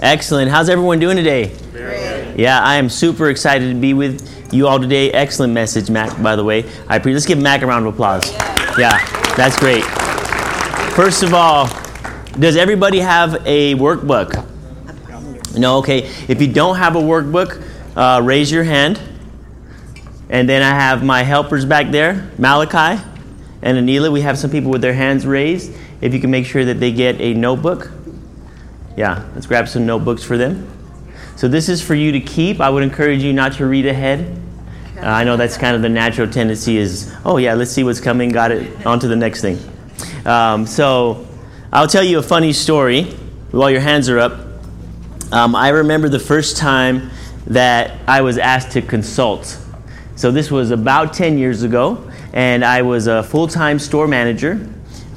Excellent. How's everyone doing today? Great. Yeah, I am super excited to be with you all today. Excellent message, Mac, by the way. I pre- let's give Mac a round of applause. Yeah, that's great. First of all, does everybody have a workbook? No, okay. If you don't have a workbook, uh, raise your hand. And then I have my helpers back there, Malachi and Anila. We have some people with their hands raised. If you can make sure that they get a notebook. Yeah, let's grab some notebooks for them. So this is for you to keep. I would encourage you not to read ahead. Uh, I know that's kind of the natural tendency is, oh yeah, let's see what's coming, got it, on to the next thing. Um, so I'll tell you a funny story while your hands are up. Um, I remember the first time that I was asked to consult. So this was about 10 years ago, and I was a full-time store manager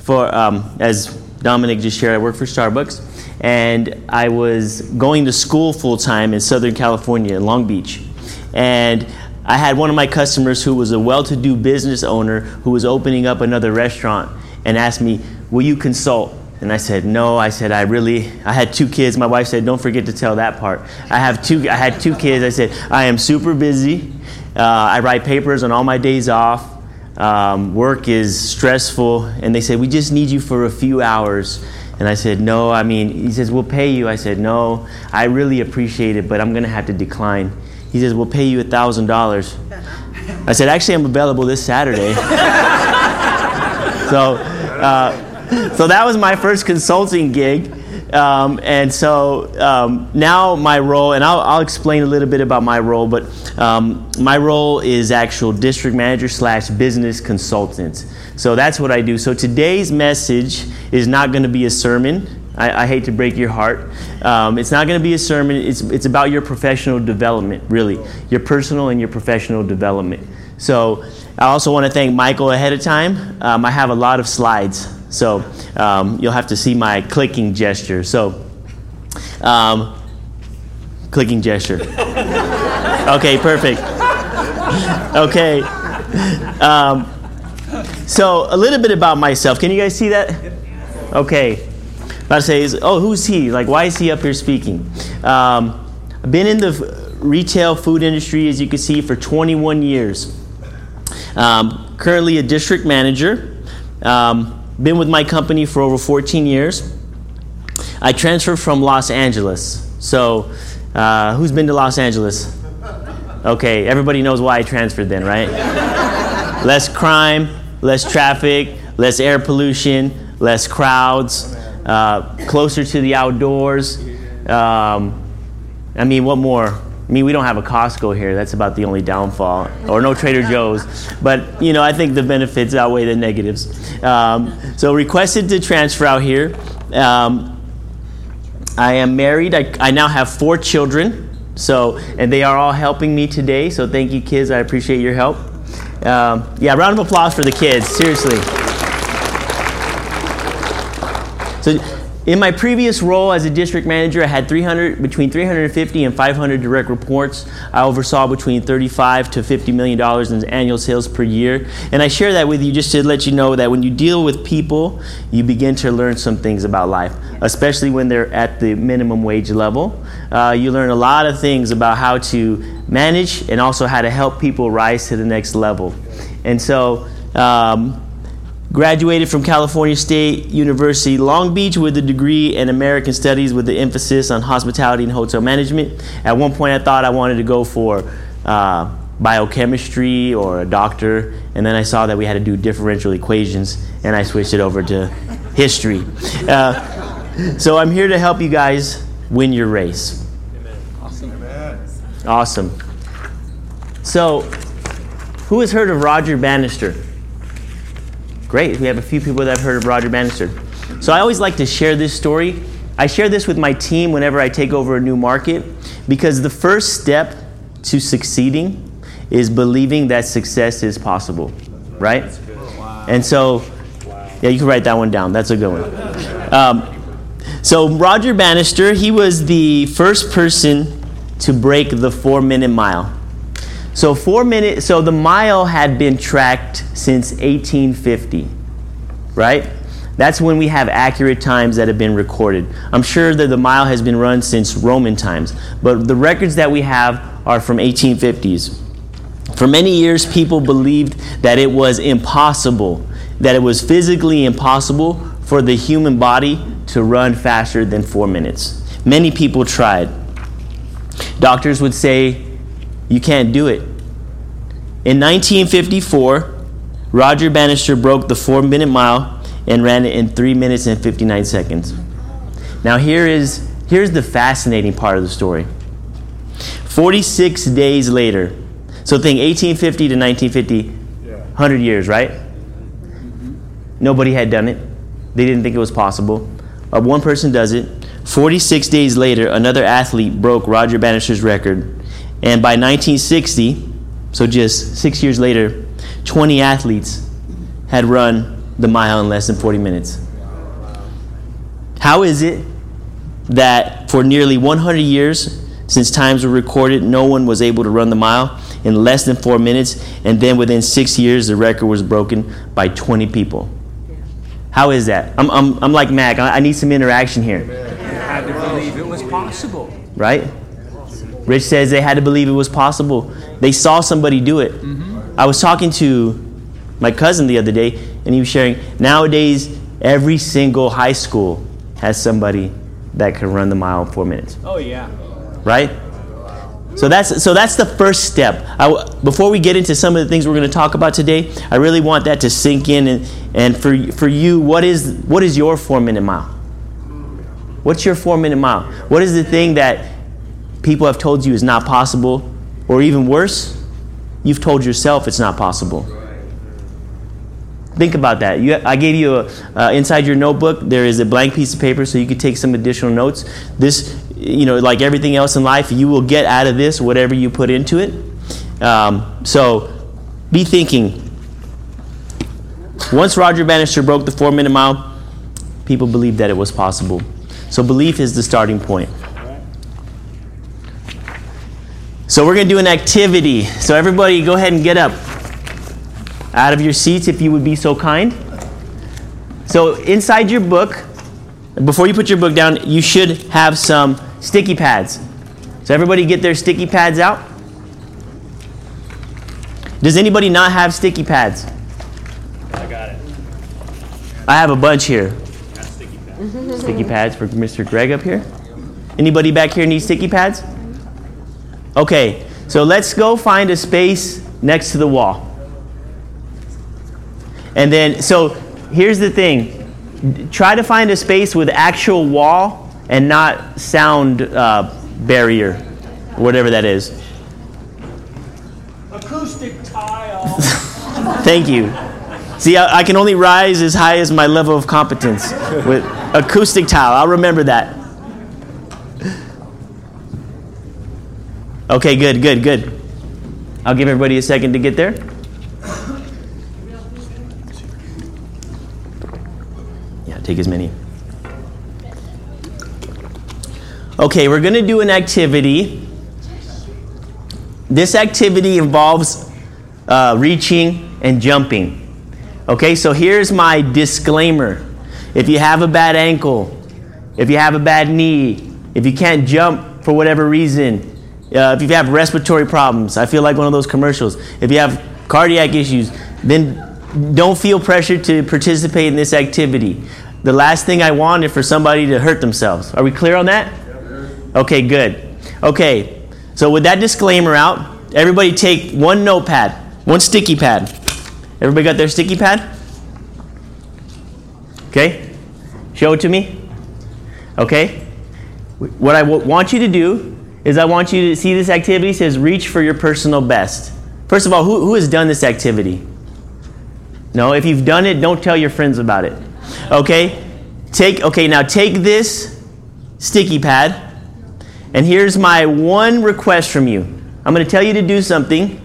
for, um, as Dominic just shared, I work for Starbucks and I was going to school full time in Southern California, in Long Beach. And I had one of my customers who was a well to do business owner who was opening up another restaurant and asked me, Will you consult? And I said, No. I said, I really, I had two kids. My wife said, Don't forget to tell that part. I, have two, I had two kids. I said, I am super busy. Uh, I write papers on all my days off. Um, work is stressful. And they said, We just need you for a few hours. And I said, No, I mean, he says, We'll pay you. I said, No, I really appreciate it, but I'm going to have to decline. He says, We'll pay you $1,000. I said, Actually, I'm available this Saturday. so, uh, so that was my first consulting gig. Um, and so um, now my role, and I'll, I'll, explain a little bit about my role, but um, my role is actual district manager slash business consultant. So that's what I do. So today's message is not going to be a sermon. I, I, hate to break your heart. Um, it's not going to be a sermon. It's, it's about your professional development, really, your personal and your professional development. So I also want to thank Michael ahead of time. Um, I have a lot of slides, so um, you'll have to see my clicking gesture. So, um, clicking gesture. okay, perfect. Okay. Um, so, a little bit about myself. Can you guys see that? Okay. About to say, is, oh, who's he? Like, why is he up here speaking? Um, I've been in the retail food industry, as you can see, for 21 years. Um, currently a district manager. Um, been with my company for over 14 years. I transferred from Los Angeles. So, uh, who's been to Los Angeles? Okay, everybody knows why I transferred then, right? Less crime, less traffic, less air pollution, less crowds, uh, closer to the outdoors. Um, I mean, what more? I mean, we don't have a Costco here. That's about the only downfall, or no Trader Joe's. But you know, I think the benefits outweigh the negatives. Um, so, requested to transfer out here. Um, I am married. I, I now have four children. So, and they are all helping me today. So, thank you, kids. I appreciate your help. Um, yeah, round of applause for the kids, seriously. So, in my previous role as a district manager, I had 300, between 350 and 500 direct reports. I oversaw between 35 to 50 million dollars in annual sales per year. And I share that with you just to let you know that when you deal with people, you begin to learn some things about life, especially when they're at the minimum wage level. Uh, you learn a lot of things about how to manage and also how to help people rise to the next level. And so. Um, Graduated from California State University, Long Beach, with a degree in American Studies with the emphasis on hospitality and hotel management. At one point, I thought I wanted to go for uh, biochemistry or a doctor, and then I saw that we had to do differential equations, and I switched it over to history. Uh, so I'm here to help you guys win your race. Awesome. Awesome. So, who has heard of Roger Bannister? Great. We have a few people that have heard of Roger Bannister. So I always like to share this story. I share this with my team whenever I take over a new market because the first step to succeeding is believing that success is possible, right? And so, yeah, you can write that one down. That's a good one. Um, so Roger Bannister, he was the first person to break the four-minute mile. So four minutes. So the mile had been tracked since 1850, right? That's when we have accurate times that have been recorded. I'm sure that the mile has been run since Roman times, but the records that we have are from 1850s. For many years, people believed that it was impossible, that it was physically impossible for the human body to run faster than four minutes. Many people tried. Doctors would say, You can't do it. In 1954, Roger Bannister broke the four minute mile and ran it in 3 minutes and 59 seconds. Now, here is, here's the fascinating part of the story. 46 days later, so think 1850 to 1950, 100 years, right? Nobody had done it. They didn't think it was possible. Uh, one person does it. 46 days later, another athlete broke Roger Bannister's record. And by 1960, so just six years later, 20 athletes had run the mile in less than 40 minutes. How is it that for nearly 100 years, since times were recorded, no one was able to run the mile in less than four minutes, and then within six years, the record was broken by 20 people? How is that? I'm, I'm, I'm like Mac. I need some interaction here. Had to believe it was possible. Right? Rich says they had to believe it was possible. They saw somebody do it. Mm-hmm. I was talking to my cousin the other day, and he was sharing nowadays, every single high school has somebody that can run the mile in four minutes. Oh, yeah. Right? So that's so that's the first step. I, before we get into some of the things we're going to talk about today, I really want that to sink in. And, and for for you, what is what is your four minute mile? What's your four minute mile? What is the thing that people have told you is not possible, or even worse, you've told yourself it's not possible? Think about that. You, I gave you a, uh, inside your notebook. There is a blank piece of paper, so you could take some additional notes. This, you know, like everything else in life, you will get out of this whatever you put into it. Um, so, be thinking. Once Roger Bannister broke the four-minute mile, people believed that it was possible. So, belief is the starting point. So, we're going to do an activity. So, everybody, go ahead and get up out of your seats if you would be so kind. So, inside your book, before you put your book down, you should have some sticky pads. So, everybody get their sticky pads out. Does anybody not have sticky pads? I got it. I have a bunch here. Sticky pads. Sticky pads for Mr. Greg up here. Anybody back here need sticky pads? Okay, so let's go find a space next to the wall. And then, so here's the thing try to find a space with actual wall and not sound uh, barrier, whatever that is. Acoustic tile. Thank you. See, I, I, can only rise as high as my level of competence with acoustic tile. I'll remember that. Okay, good, good, good. I'll give everybody a second to get there. Yeah, take as many. Okay, we're going to do an activity. This activity involves uh, reaching and jumping. Okay, so here's my disclaimer. If you have a bad ankle, if you have a bad knee, if you can't jump for whatever reason, uh, if you have respiratory problems, I feel like one of those commercials. If you have cardiac issues, then don't feel pressured to participate in this activity. The last thing I want is for somebody to hurt themselves. Are we clear on that? Okay, good. Okay, so with that disclaimer out, everybody take one notepad, one sticky pad. Everybody got their sticky pad? Okay? Show it to me. Okay? What I w- want you to do is I want you to see this activity says reach for your personal best. First of all, who, who has done this activity? No, if you've done it, don't tell your friends about it. Okay? Take okay, now take this sticky pad and here's my one request from you. I'm going to tell you to do something.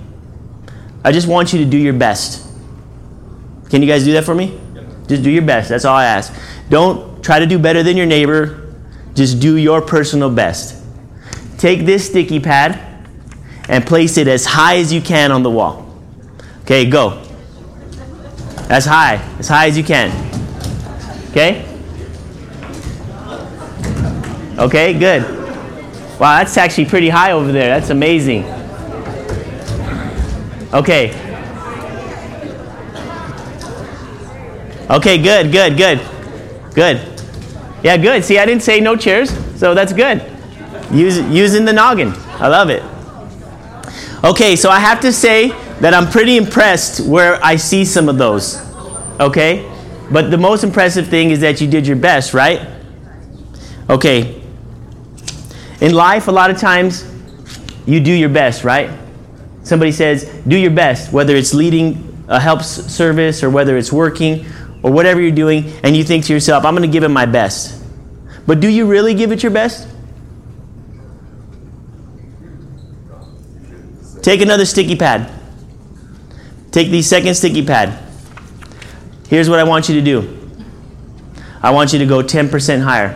I just want you to do your best. Can you guys do that for me? Just do your best. That's all I ask. Don't try to do better than your neighbor. Just do your personal best. Take this sticky pad and place it as high as you can on the wall. Okay, go. As high, as high as you can. Okay? Okay, good. Wow, that's actually pretty high over there. That's amazing. Okay. Okay, good, good, good. Good. Yeah, good. See, I didn't say no chairs, so that's good. Use, using the noggin. I love it. Okay, so I have to say that I'm pretty impressed where I see some of those. Okay? But the most impressive thing is that you did your best, right? Okay. In life, a lot of times, you do your best, right? Somebody says, do your best, whether it's leading a help service or whether it's working or whatever you're doing, and you think to yourself, I'm going to give it my best. But do you really give it your best? Take another sticky pad. Take the second sticky pad. Here's what I want you to do I want you to go 10% higher.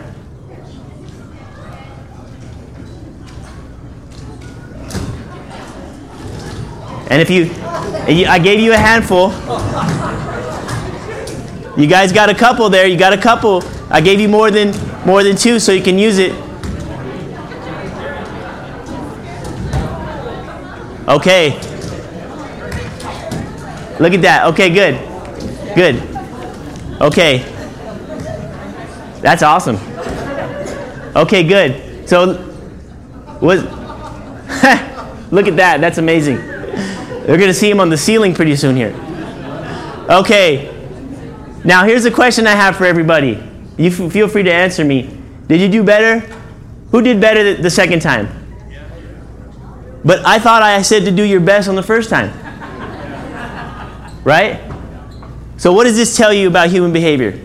And if you, I gave you a handful. You guys got a couple there. You got a couple. I gave you more than more than two, so you can use it. Okay. Look at that. Okay, good. Good. Okay. That's awesome. Okay, good. So, was look at that. That's amazing. They're going to see him on the ceiling pretty soon here. Okay. Now, here's a question I have for everybody. You f- feel free to answer me. Did you do better? Who did better the second time? But I thought I said to do your best on the first time. Right? So, what does this tell you about human behavior?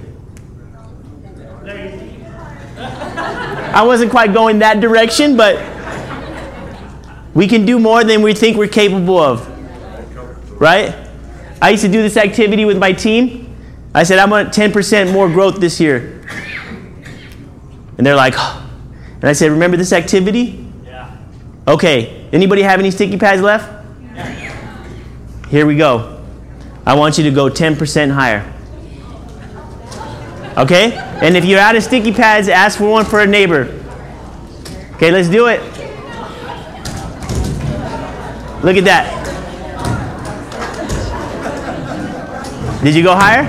I wasn't quite going that direction, but we can do more than we think we're capable of. Right? I used to do this activity with my team. I said, I want 10% more growth this year. And they're like, oh. and I said, remember this activity? Yeah. Okay. Anybody have any sticky pads left? Here we go. I want you to go 10% higher. Okay? And if you're out of sticky pads, ask for one for a neighbor. Okay, let's do it. Look at that. Did you go higher?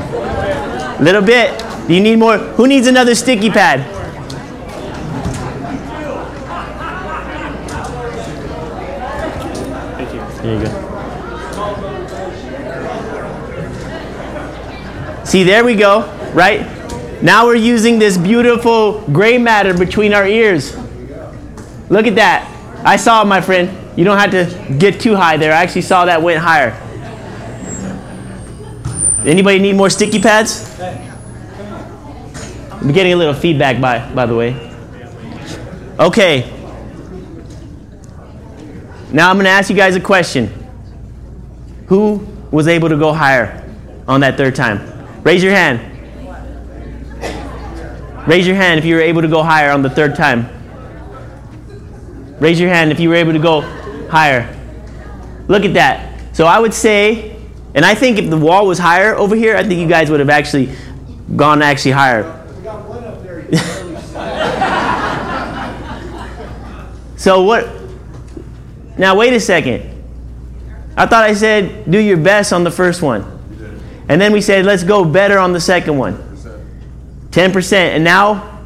A little bit. Do you need more? Who needs another sticky pad? Thank you. There you go. See, there we go, right? Now we're using this beautiful gray matter between our ears. Look at that. I saw it, my friend. You don't have to get too high there. I actually saw that went higher. Anybody need more sticky pads? I'm getting a little feedback by by the way. Okay. Now I'm going to ask you guys a question. Who was able to go higher on that third time? Raise your hand. Raise your hand if you were able to go higher on the third time. Raise your hand if you were able to go higher. Look at that. So I would say, and I think if the wall was higher over here, I think you guys would have actually gone actually higher. So what? Now wait a second. I thought I said do your best on the first one. And then we said let's go better on the second one. 10%. And now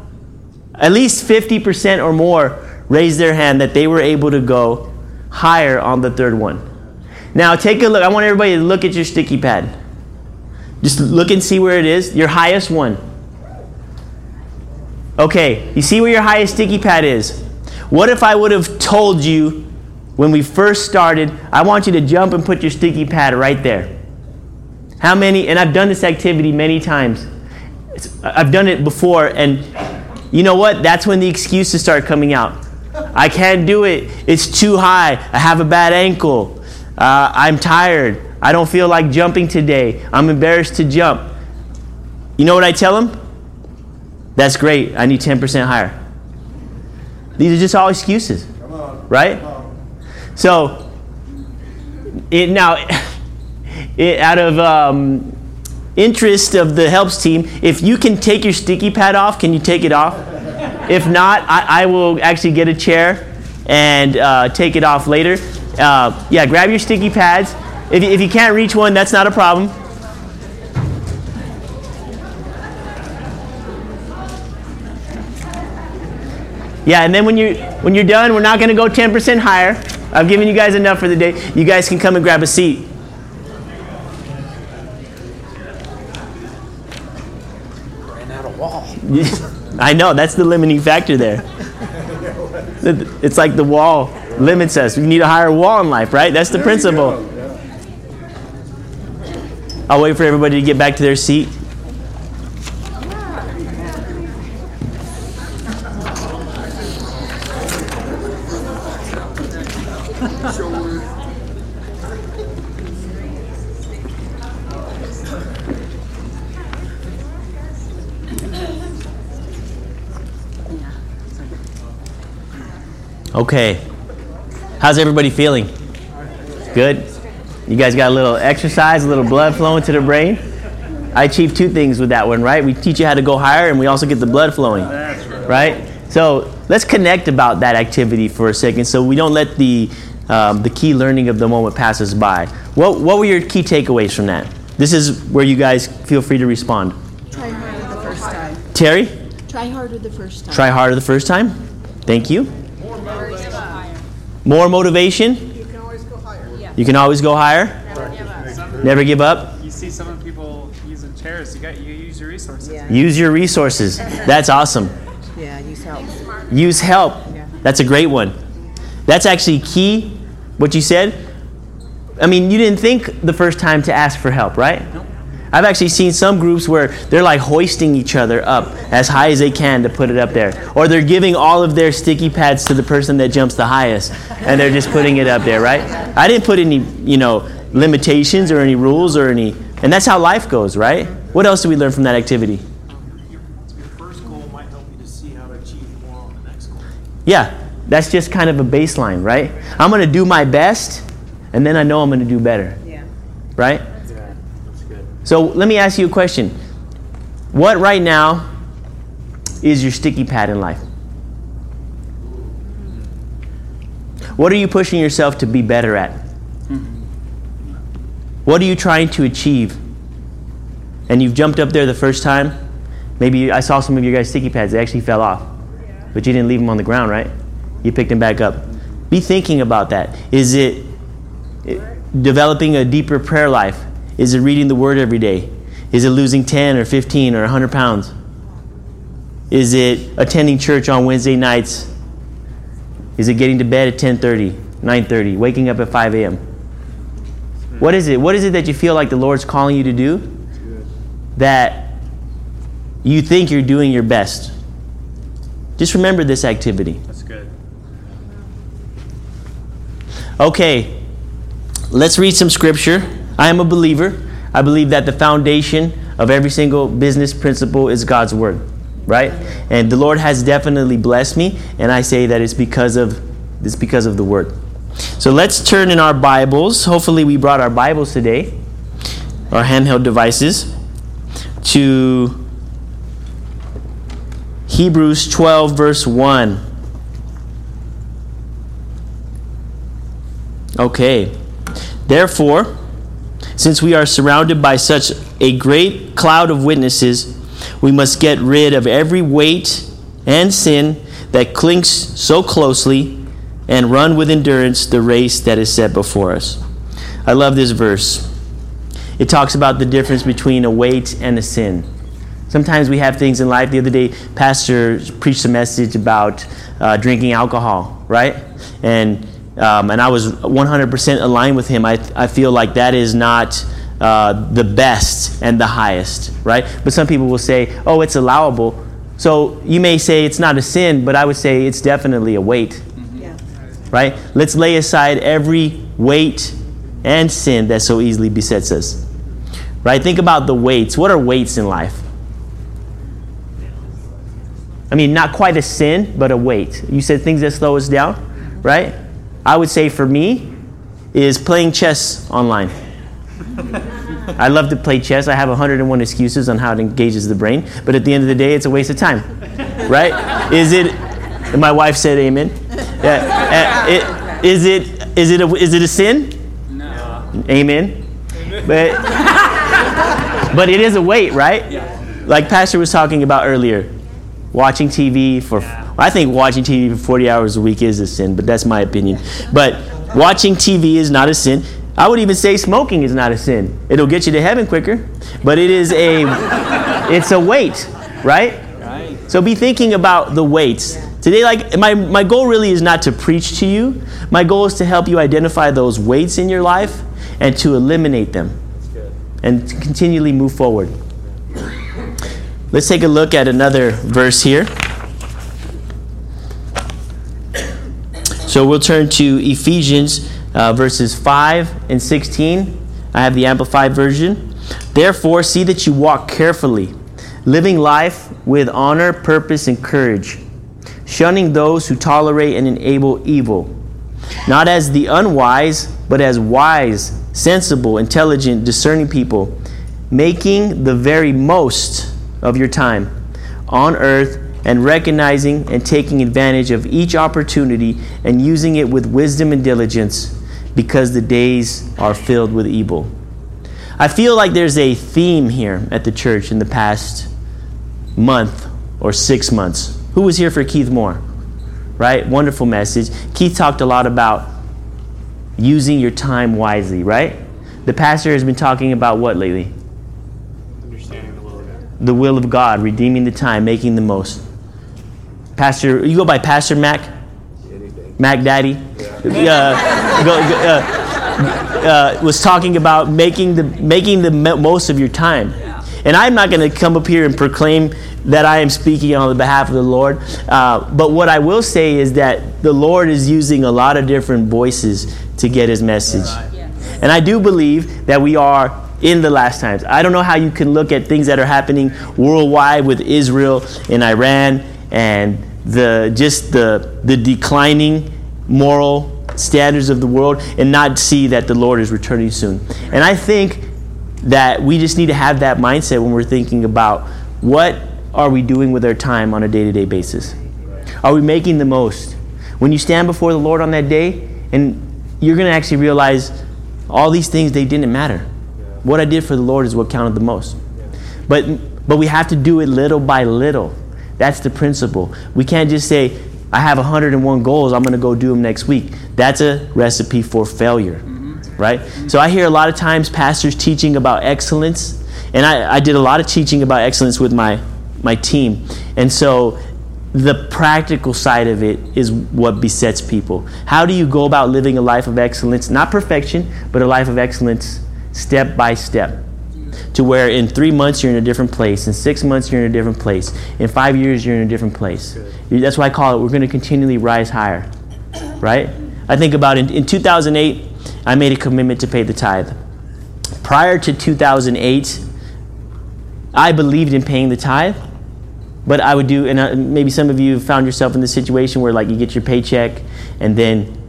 at least 50% or more raised their hand that they were able to go higher on the third one. Now take a look. I want everybody to look at your sticky pad. Just look and see where it is. Your highest one. Okay, you see where your highest sticky pad is? What if I would have told you when we first started, I want you to jump and put your sticky pad right there? How many, and I've done this activity many times. It's, I've done it before, and you know what? That's when the excuses start coming out. I can't do it. It's too high. I have a bad ankle. Uh, I'm tired. I don't feel like jumping today. I'm embarrassed to jump. You know what I tell them? That's great. I need 10% higher. These are just all excuses, right? So, it, now, it, out of um, interest of the helps team, if you can take your sticky pad off, can you take it off? If not, I, I will actually get a chair and uh, take it off later. Uh, yeah, grab your sticky pads. If, if you can't reach one, that's not a problem. Yeah, and then when you when you're done, we're not going to go 10% higher. I've given you guys enough for the day. You guys can come and grab a seat. Ran out of wall. I know that's the limiting factor there. It's like the wall limits us. We need a higher wall in life, right? That's the principle. I'll wait for everybody to get back to their seat. Okay. How's everybody feeling? Good? You guys got a little exercise, a little blood flowing to the brain? I achieved two things with that one, right? We teach you how to go higher and we also get the blood flowing. right. So let's connect about that activity for a second so we don't let the, um, the key learning of the moment pass us by. What, what were your key takeaways from that? This is where you guys feel free to respond. Try harder the first time. Terry, Try harder the first time. try harder the first time. Thank you. More motivation. You can always go higher. You can always go higher. Never give up. You see some people using chairs. You got you use your resources. Yeah. Use your resources. That's awesome. Yeah, use help. Use help. Yeah. That's a great one. That's actually key. What you said. I mean, you didn't think the first time to ask for help, right? I've actually seen some groups where they're like hoisting each other up as high as they can to put it up there. Or they're giving all of their sticky pads to the person that jumps the highest and they're just putting it up there, right? I didn't put any, you know, limitations or any rules or any and that's how life goes, right? What else do we learn from that activity? Your, your first goal might help you to see how to achieve more on the next goal. Yeah, that's just kind of a baseline, right? I'm going to do my best and then I know I'm going to do better, Yeah. right? So let me ask you a question. What right now is your sticky pad in life? What are you pushing yourself to be better at? What are you trying to achieve? And you've jumped up there the first time. Maybe I saw some of your guys' sticky pads, they actually fell off. But you didn't leave them on the ground, right? You picked them back up. Be thinking about that. Is it it- developing a deeper prayer life? Is it reading the Word every day? Is it losing 10 or 15 or 100 pounds? Is it attending church on Wednesday nights? Is it getting to bed at 10:30, 9:30, waking up at 5 a.m.? What is it? What is it that you feel like the Lord's calling you to do that you think you're doing your best? Just remember this activity. That's good. Okay, let's read some scripture. I am a believer. I believe that the foundation of every single business principle is God's word, right? And the Lord has definitely blessed me, and I say that it's because of it's because of the word. So let's turn in our Bibles. Hopefully, we brought our Bibles today, our handheld devices, to Hebrews 12, verse 1. Okay. Therefore, since we are surrounded by such a great cloud of witnesses, we must get rid of every weight and sin that clings so closely and run with endurance the race that is set before us. I love this verse. It talks about the difference between a weight and a sin. Sometimes we have things in life. The other day, Pastor preached a message about uh, drinking alcohol, right? And um, and I was 100% aligned with him. I, I feel like that is not uh, the best and the highest, right? But some people will say, oh, it's allowable. So you may say it's not a sin, but I would say it's definitely a weight, Yeah. right? Let's lay aside every weight and sin that so easily besets us, right? Think about the weights. What are weights in life? I mean, not quite a sin, but a weight. You said things that slow us down, right? I would say for me is playing chess online. I love to play chess. I have 101 excuses on how it engages the brain, but at the end of the day, it's a waste of time, right? Is it? My wife said, "Amen." Yeah. uh, it- Is it? Is it? A, is it a sin? No. Amen. But but it is a weight, right? Yeah. Like Pastor was talking about earlier, watching TV for. I think watching TV for 40 hours a week is a sin, but that's my opinion. But watching TV is not a sin. I would even say smoking is not a sin. It'll get you to heaven quicker, but it is a it's a weight, right? Right. So be thinking about the weights. Today, like my, my goal really is not to preach to you. My goal is to help you identify those weights in your life and to eliminate them. And continually move forward. Let's take a look at another verse here. So we'll turn to Ephesians uh, verses 5 and 16. I have the Amplified Version. Therefore, see that you walk carefully, living life with honor, purpose, and courage, shunning those who tolerate and enable evil, not as the unwise, but as wise, sensible, intelligent, discerning people, making the very most of your time on earth and recognizing and taking advantage of each opportunity and using it with wisdom and diligence because the days are filled with evil. I feel like there's a theme here at the church in the past month or six months. Who was here for Keith Moore? Right? Wonderful message. Keith talked a lot about using your time wisely, right? The pastor has been talking about what lately? Understanding the will of God. The will of God, redeeming the time, making the most. Pastor, you go by Pastor Mac? Mac Daddy? Uh, go, go, uh, uh, was talking about making the, making the most of your time. And I'm not going to come up here and proclaim that I am speaking on the behalf of the Lord. Uh, but what I will say is that the Lord is using a lot of different voices to get his message. And I do believe that we are in the last times. I don't know how you can look at things that are happening worldwide with Israel and Iran and the just the the declining moral standards of the world and not see that the Lord is returning soon. And I think that we just need to have that mindset when we're thinking about what are we doing with our time on a day-to-day basis? Are we making the most? When you stand before the Lord on that day and you're going to actually realize all these things they didn't matter. What I did for the Lord is what counted the most. But but we have to do it little by little. That's the principle. We can't just say I have 101 goals, I'm going to go do them next week. That's a recipe for failure. Mm-hmm. Right? So I hear a lot of times pastors teaching about excellence, and I, I did a lot of teaching about excellence with my my team. And so the practical side of it is what besets people. How do you go about living a life of excellence? Not perfection, but a life of excellence step by step. To where in three months you're in a different place, in six months you're in a different place, in five years you're in a different place. That's why I call it we're going to continually rise higher. Right? I think about in, in 2008, I made a commitment to pay the tithe. Prior to 2008, I believed in paying the tithe but I would do, and uh, maybe some of you found yourself in this situation where like you get your paycheck and then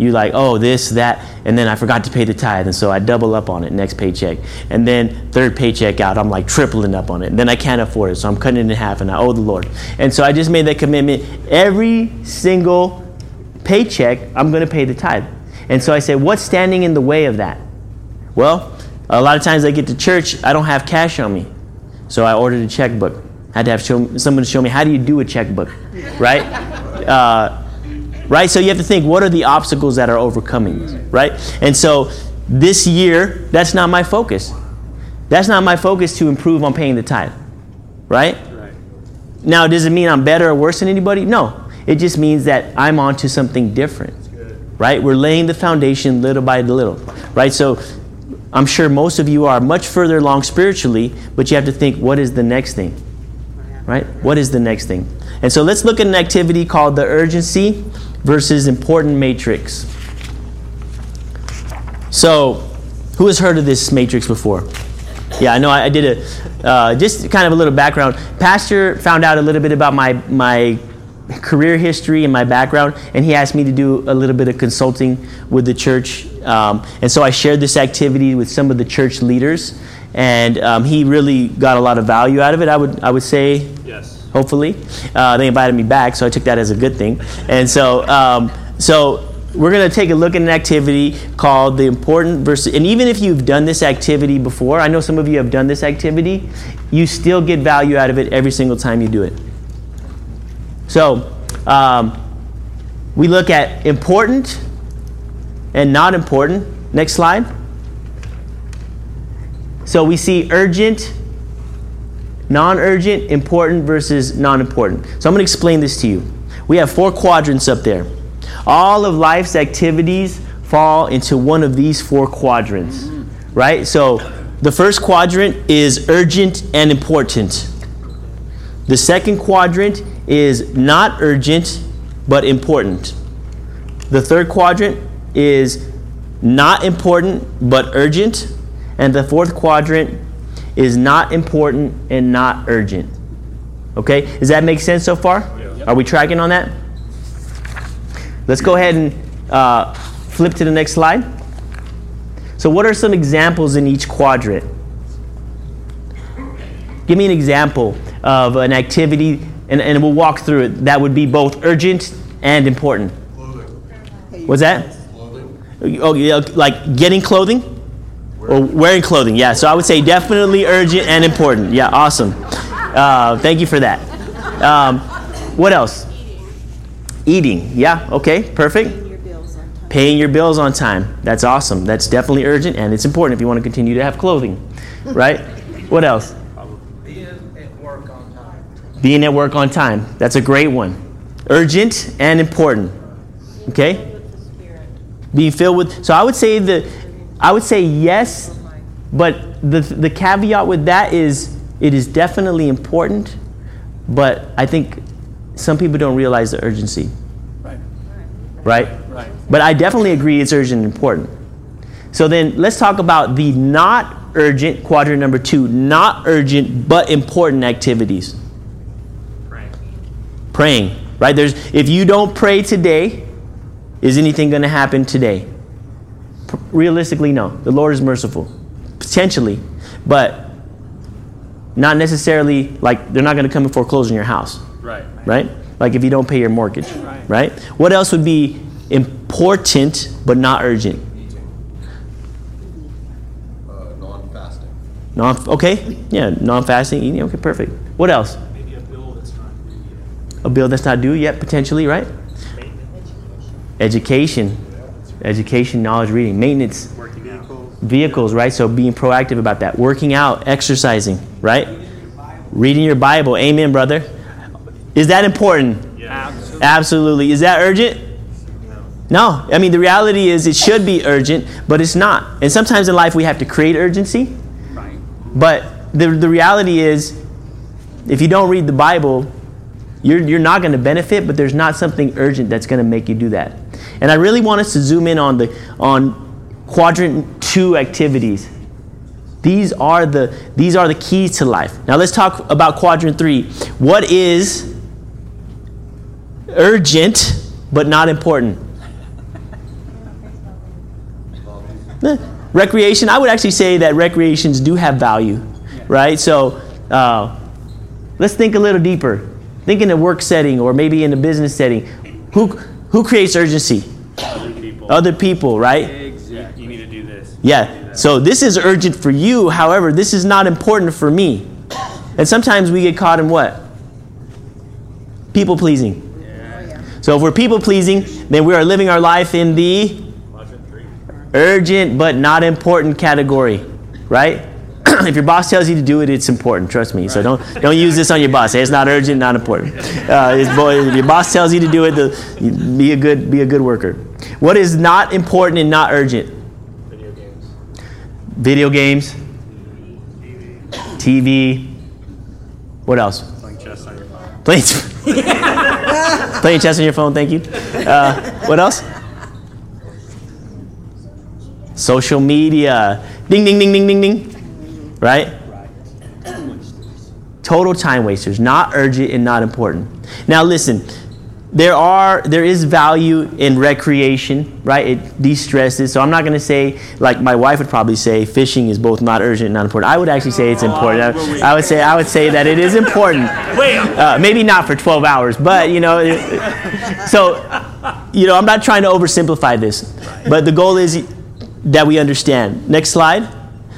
you like, oh, this, that, and then I forgot to pay the tithe, and so I double up on it next paycheck, and then third paycheck out, I'm like tripling up on it, and then I can't afford it, so I'm cutting it in half, and I owe the Lord, and so I just made that commitment. Every single paycheck, I'm going to pay the tithe, and so I said, what's standing in the way of that? Well, a lot of times I get to church, I don't have cash on me, so I ordered a checkbook had to have show, someone show me how do you do a checkbook, right? Uh, right. So you have to think, what are the obstacles that are overcoming this, right? And so this year, that's not my focus. That's not my focus to improve on paying the tithe, right? Right. Now, does it mean I'm better or worse than anybody? No. It just means that I'm on to something different, right? We're laying the foundation little by little, right? So I'm sure most of you are much further along spiritually, but you have to think, what is the next thing? right? What is the next thing? And so let's look at an activity called the urgency versus important matrix. So, who has heard of this matrix before? Yeah, I know I, did a uh, just kind of a little background. Pastor found out a little bit about my my career history and my background, and he asked me to do a little bit of consulting with the church. Um, and so I shared this activity with some of the church leaders, and um, he really got a lot of value out of it. I would I would say. Hopefully. Uh, they invited me back, so I took that as a good thing. And so, um, so we're going to take a look at an activity called the important versus. And even if you've done this activity before, I know some of you have done this activity, you still get value out of it every single time you do it. So, um, we look at important and not important. Next slide. So we see urgent non urgent, important versus non important. So I'm going to explain this to you. We have four quadrants up there. All of life's activities fall into one of these four quadrants, right? So the first quadrant is urgent and important. The second quadrant is not urgent but important. The third quadrant is not important but urgent. And the fourth quadrant is not important and not urgent. Okay? Does that make sense so far? Are we tracking on that? Let's go ahead and uh, flip to the next slide. So, what are some examples in each quadrant? Give me an example of an activity, and, and we'll walk through it, that would be both urgent and important. Clothing. What's that? Clothing. Oh, yeah, like getting clothing? Or wearing clothing, yeah. So I would say definitely urgent and important. Yeah, awesome. Uh, thank you for that. Um, what else? Eating. Yeah, okay, perfect. Your on time. Paying your bills on time. That's awesome. That's definitely urgent and it's important if you want to continue to have clothing, right? What else? Being at work on time. Being at work on time. That's a great one. Urgent and important. Okay? Being filled with so I would say the I would say yes, but the the caveat with that is it is definitely important, but I think some people don't realize the urgency. Right. Right? Right. But I definitely agree it's urgent and important. So then let's talk about the not urgent, quadrant number two, not urgent but important activities. Praying. Praying, right? There's if you don't pray today, is anything going to happen today? P- realistically, no. The Lord is merciful, potentially, but not necessarily like they're not going to come and foreclose on your house, Right. right? Like if you don't pay your mortgage, Right. right? What else would be important but not urgent? Uh, non-fasting. Non okay, yeah, non-fasting eating. Okay, perfect. What else? Maybe a bill that's not due yet. A bill that's not due yet, potentially, right? Education, education, knowledge, reading, maintenance, Working out. vehicles, right? So being proactive about that, working out, exercising, right? Reading your Bible. Amen, brother. Is that important? Yeah. Absolutely. Absolutely. Is that urgent? No. No. I mean, the reality is it should be urgent, but it's not. And sometimes in life we have to create urgency. Right. But the, the reality is, if you don't read the Bible, you're, you're not going to benefit, but there's not something urgent that's going to make you do that. And I really want us to zoom in on the on quadrant two activities. These are the these are the keys to life. Now let's talk about quadrant three. What is urgent but not important? Recreation. I would actually say that recreations do have value, right? So uh, let's think a little deeper. Think in a work setting or maybe in a business setting. Who who creates urgency? Other people. Other people, right? Exactly. You need to do this. Yeah. So this is urgent for you. However, this is not important for me. And sometimes we get caught in what? People pleasing. So if we're people pleasing, then we are living our life in the urgent but not important category, right? If your boss tells you to do it, it's important. Trust me. So don't don't use this on your boss. Say it's not urgent, not important. Uh, if your boss tells you to do it, the, be a good be a good worker. What is not important and not urgent? Video games. Video games, TV. What else? Playing chess on your phone. Playing, playing chess on your phone. Thank you. Uh, what else? Social media. Ding, ding, ding, ding, ding, ding. Right? Total time wasters. Not urgent and not important. Now, listen. there are there is value in recreation, right? It de-stresses. So I'm not going to say like my wife would probably say fishing is both not urgent and not important. I would actually say it's important. I, I would say I would say that it is important. Uh, maybe not for 12 hours, but you know. so you know, I'm not trying to oversimplify this, but the goal is that we understand. Next slide.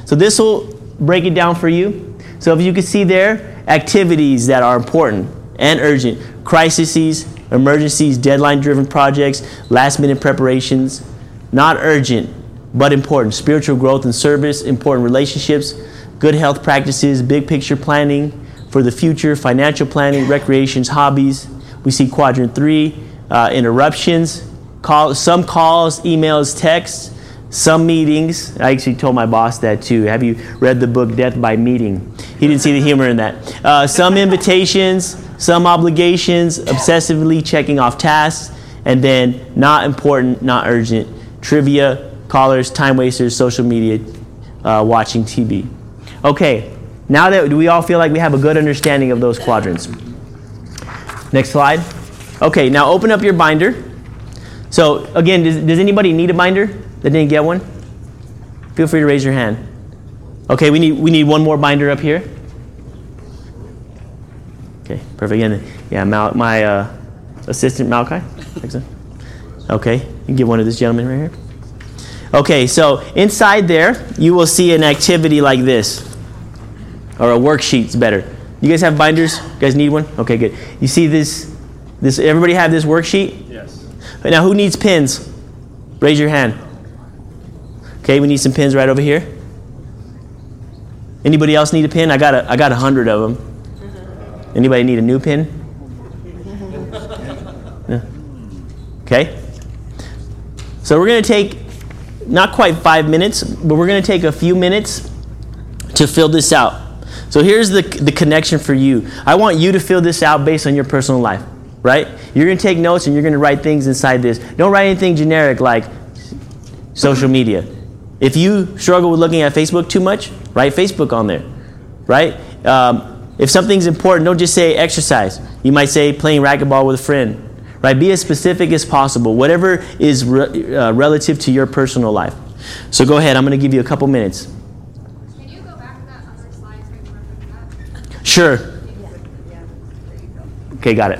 So this will break it down for you. So if you can see there, activities that are important and urgent, crises, emergencies, deadline-driven projects, last-minute preparations, not urgent but important. Spiritual growth and service, important relationships, good health practices, big picture planning for the future, financial planning, recreations, hobbies. We see quadrant three, uh, interruptions, call, some calls, emails, texts, some meetings. I actually told my boss that too. Have you read the book Death by Meeting? He didn't see the humor in that. Uh, some invitations, some obligations, obsessively checking off tasks, and then not important, not urgent, trivia, callers, time wasters, social media, uh, watching TV. Okay, now that do we all feel like we have a good understanding of those quadrants? Next slide. Okay, now open up your binder. So again, does, does anybody need a binder that didn't get one? Feel free to raise your hand. Okay, we need we need one more binder up here. Okay, perfect. And yeah, Mal, my uh, assistant Malachi. Okay, you can give one to this gentleman right here. Okay, so inside there you will see an activity like this, or a worksheet. It's better. You guys have binders? You guys need one? Okay, good. You see this? This everybody have this worksheet? Yes. Now, who needs pins? Raise your hand. Okay, we need some pins right over here. Anybody else need a pin? I got a, I got a hundred of them. Anybody need a new pin? No? Okay. So we're going to take not quite five minutes, but we're going to take a few minutes to fill this out. So here's the, the connection for you. I want you to fill this out based on your personal life, right? You're going to take notes and you're going to write things inside this. Don't write anything generic like social media. If you struggle with looking at Facebook too much, write Facebook on there, right? Um, if something's important, don't just say exercise. You might say playing racquetball with a friend, right? Be as specific as possible, whatever is re- uh, relative to your personal life. So go ahead, I'm going to give you a couple minutes. Can you go back to that other slide so I can reference that? Sure. Okay, got it.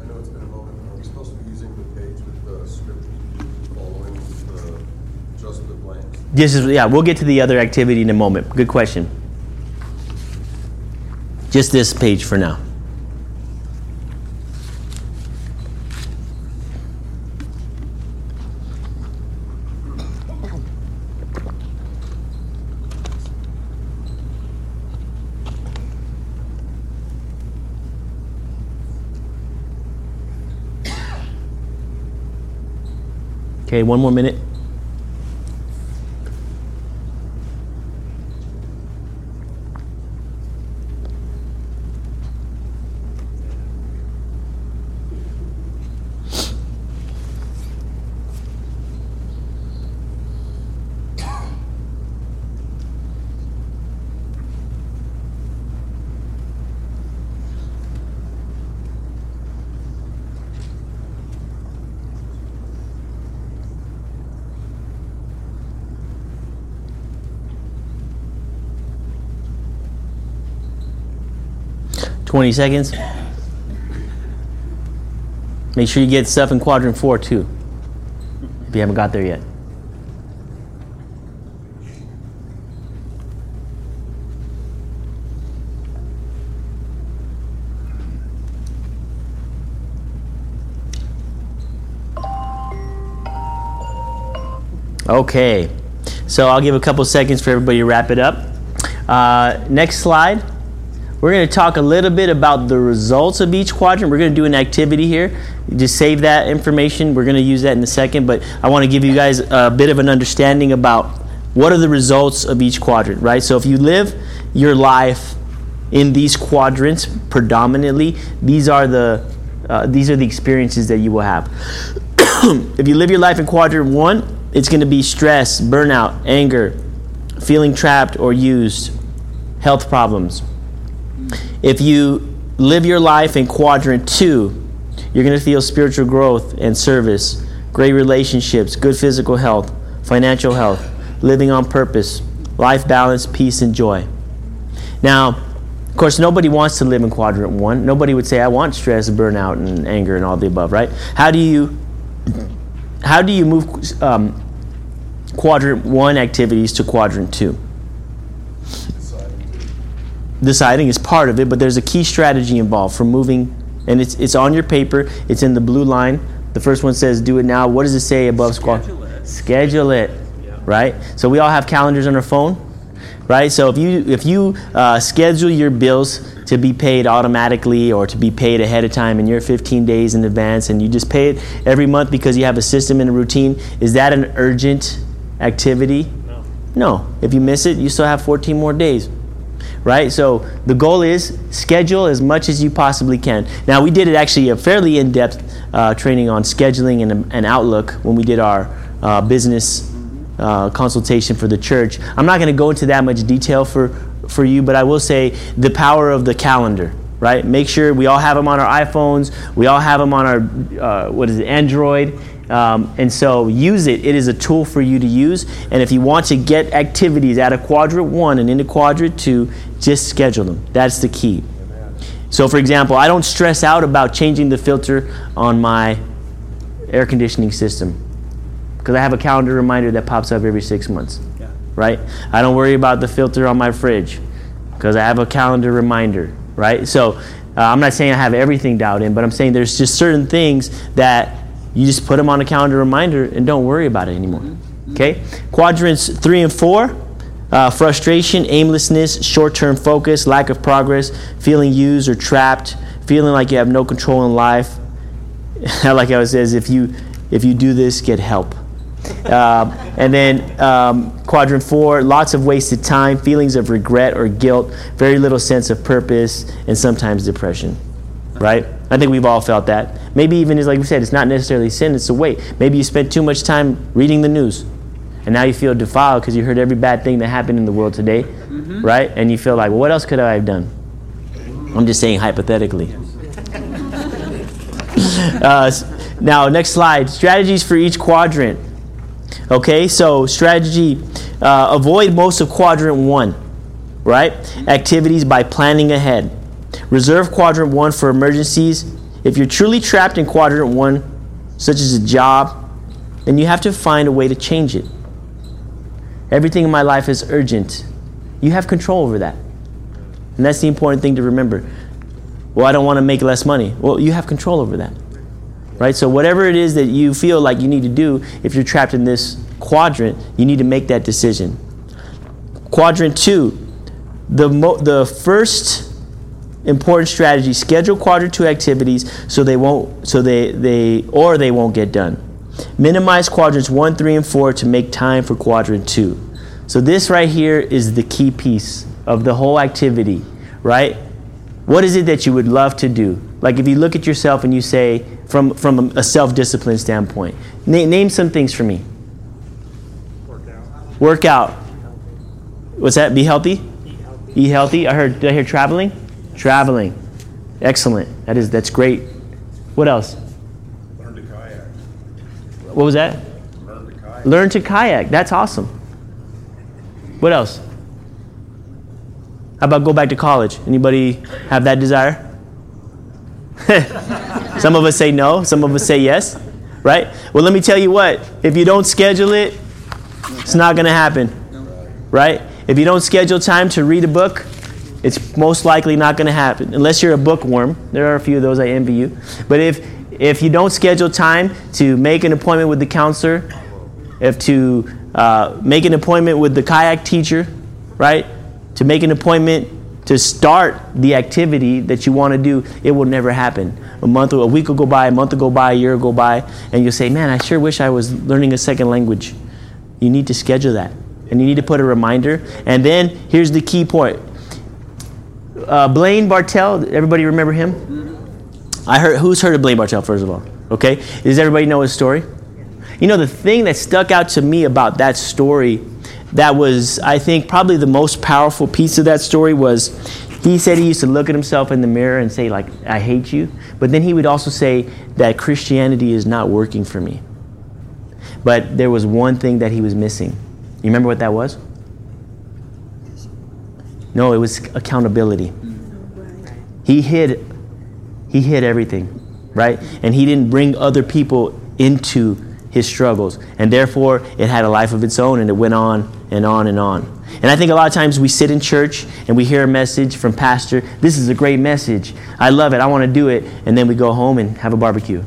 I know it's been a moment, are we supposed to be using the page with the script following the, just the blanks? This is, yeah, we'll get to the other activity in a moment. Good question. Just this page for now. Okay, one more minute. 20 seconds. Make sure you get stuff in quadrant four too, if you haven't got there yet. Okay, so I'll give a couple seconds for everybody to wrap it up. Uh, next slide. We're going to talk a little bit about the results of each quadrant. We're going to do an activity here. Just save that information. We're going to use that in a second, but I want to give you guys a bit of an understanding about what are the results of each quadrant, right? So if you live your life in these quadrants predominantly, these are the uh, these are the experiences that you will have. if you live your life in quadrant one, it's going to be stress, burnout, anger, feeling trapped or used, health problems. If you live your life in quadrant two, you're going to feel spiritual growth and service, great relationships, good physical health, financial health, living on purpose, life balance, peace, and joy. Now, of course, nobody wants to live in quadrant one. Nobody would say, I want stress, burnout, and anger, and all the above, right? How do you how do you move um, quadrant one activities to quadrant two? Deciding is part of it, but there's a key strategy involved for moving, and it's, it's on your paper, it's in the blue line. The first one says, Do it now. What does it say above? Schedule it. Schedule it, right? So we all have calendars on our phone, right? So if you, if you uh, schedule your bills to be paid automatically or to be paid ahead of time and you're 15 days in advance and you just pay it every month because you have a system and a routine, is that an urgent activity? No. No. If you miss it, you still have 14 more days. Right? So the goal is schedule as much as you possibly can. Now, we did it actually a fairly in depth uh, training on scheduling and, and Outlook when we did our uh, business uh, consultation for the church. I'm not going to go into that much detail for, for you, but I will say the power of the calendar. Right? Make sure we all have them on our iPhones. We all have them on our uh, what is it, Android. Um, and so use it. It is a tool for you to use. And if you want to get activities out of quadrant one and into quadrant two, just schedule them. That's the key. So, for example, I don't stress out about changing the filter on my air conditioning system because I have a calendar reminder that pops up every six months. Yeah. Right? I don't worry about the filter on my fridge because I have a calendar reminder. Right? So, uh, I'm not saying I have everything dialed in, but I'm saying there's just certain things that you just put them on a calendar reminder and don't worry about it anymore. Okay? Quadrants three and four uh, frustration, aimlessness, short term focus, lack of progress, feeling used or trapped, feeling like you have no control in life. like I always says, if you if you do this, get help. Um, and then um, quadrant four, lots of wasted time, feelings of regret or guilt, very little sense of purpose, and sometimes depression. Right? I think we've all felt that. Maybe even as like we said, it's not necessarily sin; it's a weight. Maybe you spent too much time reading the news, and now you feel defiled because you heard every bad thing that happened in the world today, right? And you feel like, well, what else could I have done? I'm just saying hypothetically. uh, now, next slide. Strategies for each quadrant. Okay, so strategy uh, avoid most of quadrant one, right? Activities by planning ahead. Reserve quadrant one for emergencies. If you're truly trapped in quadrant one, such as a job, then you have to find a way to change it. Everything in my life is urgent. You have control over that. And that's the important thing to remember. Well, I don't want to make less money. Well, you have control over that. Right? So, whatever it is that you feel like you need to do, if you're trapped in this quadrant, you need to make that decision. Quadrant two, the, mo- the first important strategy schedule quadrant two activities so they won't so they, they or they won't get done. Minimize quadrants one three and four to make time for quadrant two. So this right here is the key piece of the whole activity right? What is it that you would love to do? Like if you look at yourself and you say from from a self-discipline standpoint na- name some things for me. Work out what's that? Be healthy. Eat healthy? I heard did i hear traveling traveling excellent that is that's great what else Learn to kayak. what was that Learn to kayak. learn to kayak that's awesome what else How about go back to college? Anybody have that desire? some of us say no, some of us say yes, right? Well, let me tell you what, if you don't schedule it, it's not going to happen, right? If you don't schedule time to read a book, it's most likely not going to happen unless you're a bookworm. There are a few of those I envy you. But if if you don't schedule time to make an appointment with the counselor, if to uh, make an appointment with the kayak teacher, right? To make an appointment to start the activity that you want to do, it will never happen. A month, or a week will go by, a month will go by, a year will go by, and you'll say, "Man, I sure wish I was learning a second language." You need to schedule that, and you need to put a reminder. And then here's the key point: uh, Blaine Bartell. Everybody remember him? I heard. Who's heard of Blaine Bartell? First of all, okay. Does everybody know his story? You know the thing that stuck out to me about that story, that was I think probably the most powerful piece of that story was, he said he used to look at himself in the mirror and say like, "I hate you," but then he would also say that Christianity is not working for me. But there was one thing that he was missing. You remember what that was? No, it was accountability. He hid he hid everything, right? And he didn't bring other people into his struggles. And therefore, it had a life of its own and it went on and on and on. And I think a lot of times we sit in church and we hear a message from pastor, this is a great message. I love it. I want to do it. And then we go home and have a barbecue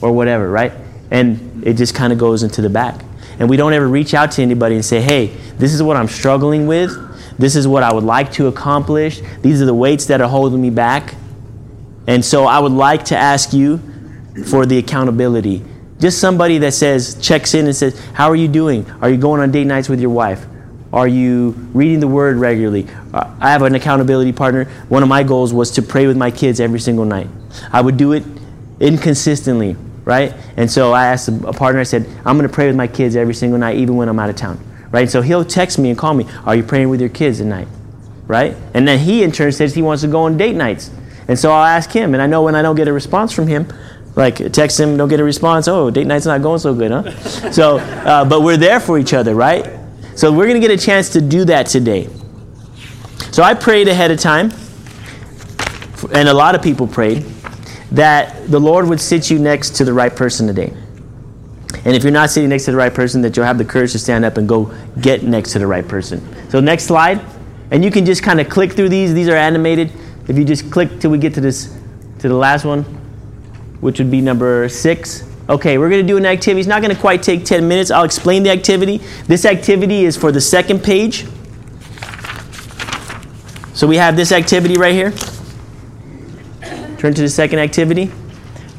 or whatever, right? And it just kind of goes into the back. And we don't ever reach out to anybody and say, hey, this is what I'm struggling with. This is what I would like to accomplish. These are the weights that are holding me back. And so I would like to ask you for the accountability. Just somebody that says, checks in and says, How are you doing? Are you going on date nights with your wife? Are you reading the word regularly? Uh, I have an accountability partner. One of my goals was to pray with my kids every single night. I would do it inconsistently, right? And so I asked a partner, I said, I'm going to pray with my kids every single night, even when I'm out of town, right? So he'll text me and call me, Are you praying with your kids at night? Right? And then he, in turn, says he wants to go on date nights. And so I'll ask him, and I know when I don't get a response from him, like text him, don't get a response. Oh, date night's not going so good, huh? so, uh, but we're there for each other, right? So we're gonna get a chance to do that today. So I prayed ahead of time, and a lot of people prayed that the Lord would sit you next to the right person today. And if you're not sitting next to the right person, that you'll have the courage to stand up and go get next to the right person. So next slide, and you can just kind of click through these. These are animated. If you just click till we get to this, to the last one, which would be number six. Okay, we're going to do an activity. It's not going to quite take 10 minutes. I'll explain the activity. This activity is for the second page. So we have this activity right here. Turn to the second activity.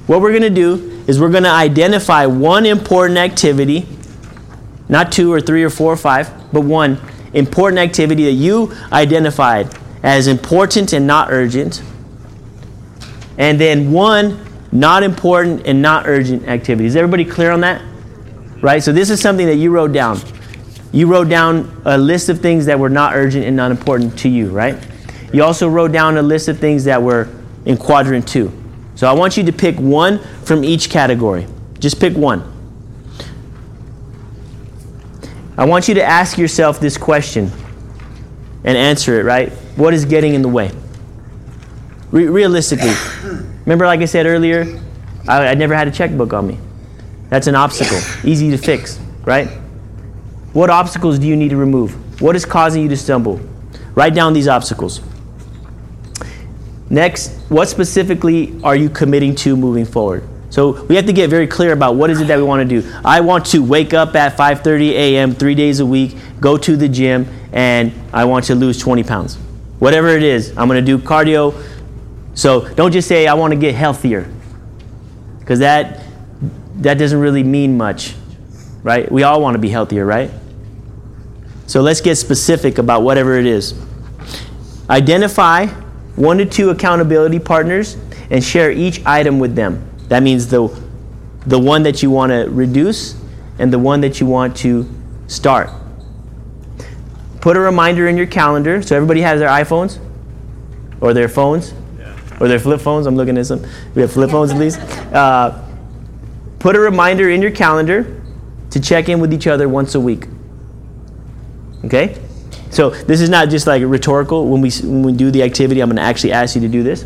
What we're going to do is we're going to identify one important activity, not two or three or four or five, but one important activity that you identified as important and not urgent. And then one not important and not urgent activity. Is everybody clear on that? Right? So this is something that you wrote down. You wrote down a list of things that were not urgent and not important to you, right? You also wrote down a list of things that were in quadrant two. So I want you to pick one from each category. Just pick one. I want you to ask yourself this question and answer it, right? What is getting in the way? Re- realistically, remember, like I said earlier, I, I never had a checkbook on me. That's an obstacle, easy to fix, right? What obstacles do you need to remove? What is causing you to stumble? Write down these obstacles. Next, what specifically are you committing to moving forward? So we have to get very clear about what is it that we want to do. I want to wake up at 5:30 a.m. three days a week, go to the gym, and I want to lose 20 pounds. Whatever it is, I'm going to do cardio. So don't just say I want to get healthier, because that that doesn't really mean much, right? We all want to be healthier, right? So let's get specific about whatever it is. Identify one to two accountability partners and share each item with them. That means the, the one that you want to reduce and the one that you want to start. Put a reminder in your calendar. So everybody has their iPhones or their phones or their flip phones. I'm looking at some. We have flip phones at least. Uh, put a reminder in your calendar to check in with each other once a week. Okay? So this is not just like rhetorical. When we when we do the activity, I'm going to actually ask you to do this.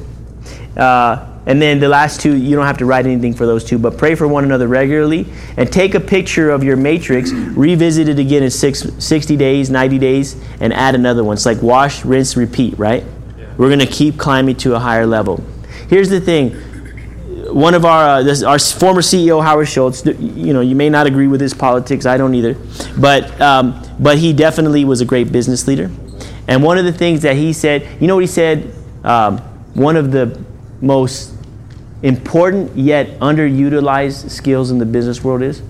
Uh, and then the last two, you don't have to write anything for those two, but pray for one another regularly and take a picture of your matrix, revisit it again in six, 60 days, 90 days, and add another one. It's like wash, rinse, repeat, right? We're going to keep climbing to a higher level. Here's the thing one of our uh, this, our former CEO Howard Schultz. You know, you may not agree with his politics. I don't either, but um, but he definitely was a great business leader. And one of the things that he said, you know what he said? Um, one of the most important yet underutilized skills in the business world is.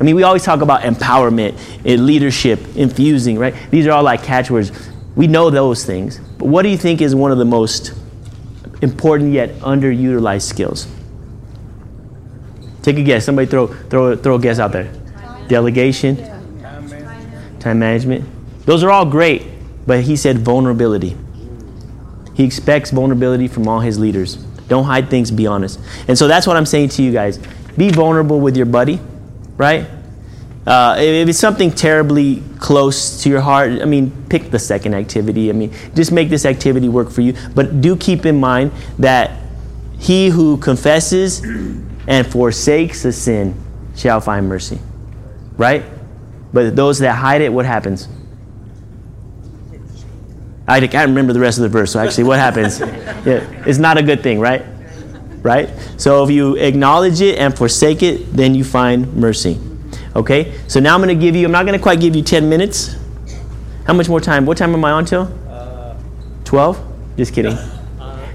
I mean, we always talk about empowerment, and leadership, infusing, right? These are all like catchwords. We know those things. But what do you think is one of the most important yet underutilized skills? Take a guess. Somebody throw, throw, throw a guess out there. Delegation, time management. Those are all great, but he said vulnerability. He expects vulnerability from all his leaders. Don't hide things, be honest. And so that's what I'm saying to you guys. Be vulnerable with your buddy, right? Uh, if it's something terribly close to your heart, I mean, pick the second activity. I mean, just make this activity work for you. But do keep in mind that he who confesses and forsakes a sin shall find mercy, right? But those that hide it, what happens? I can't remember the rest of the verse, so actually, what happens? Yeah, it's not a good thing, right? Right? So if you acknowledge it and forsake it, then you find mercy. Okay? So now I'm going to give you, I'm not going to quite give you 10 minutes. How much more time? What time am I on till? 12? Just kidding.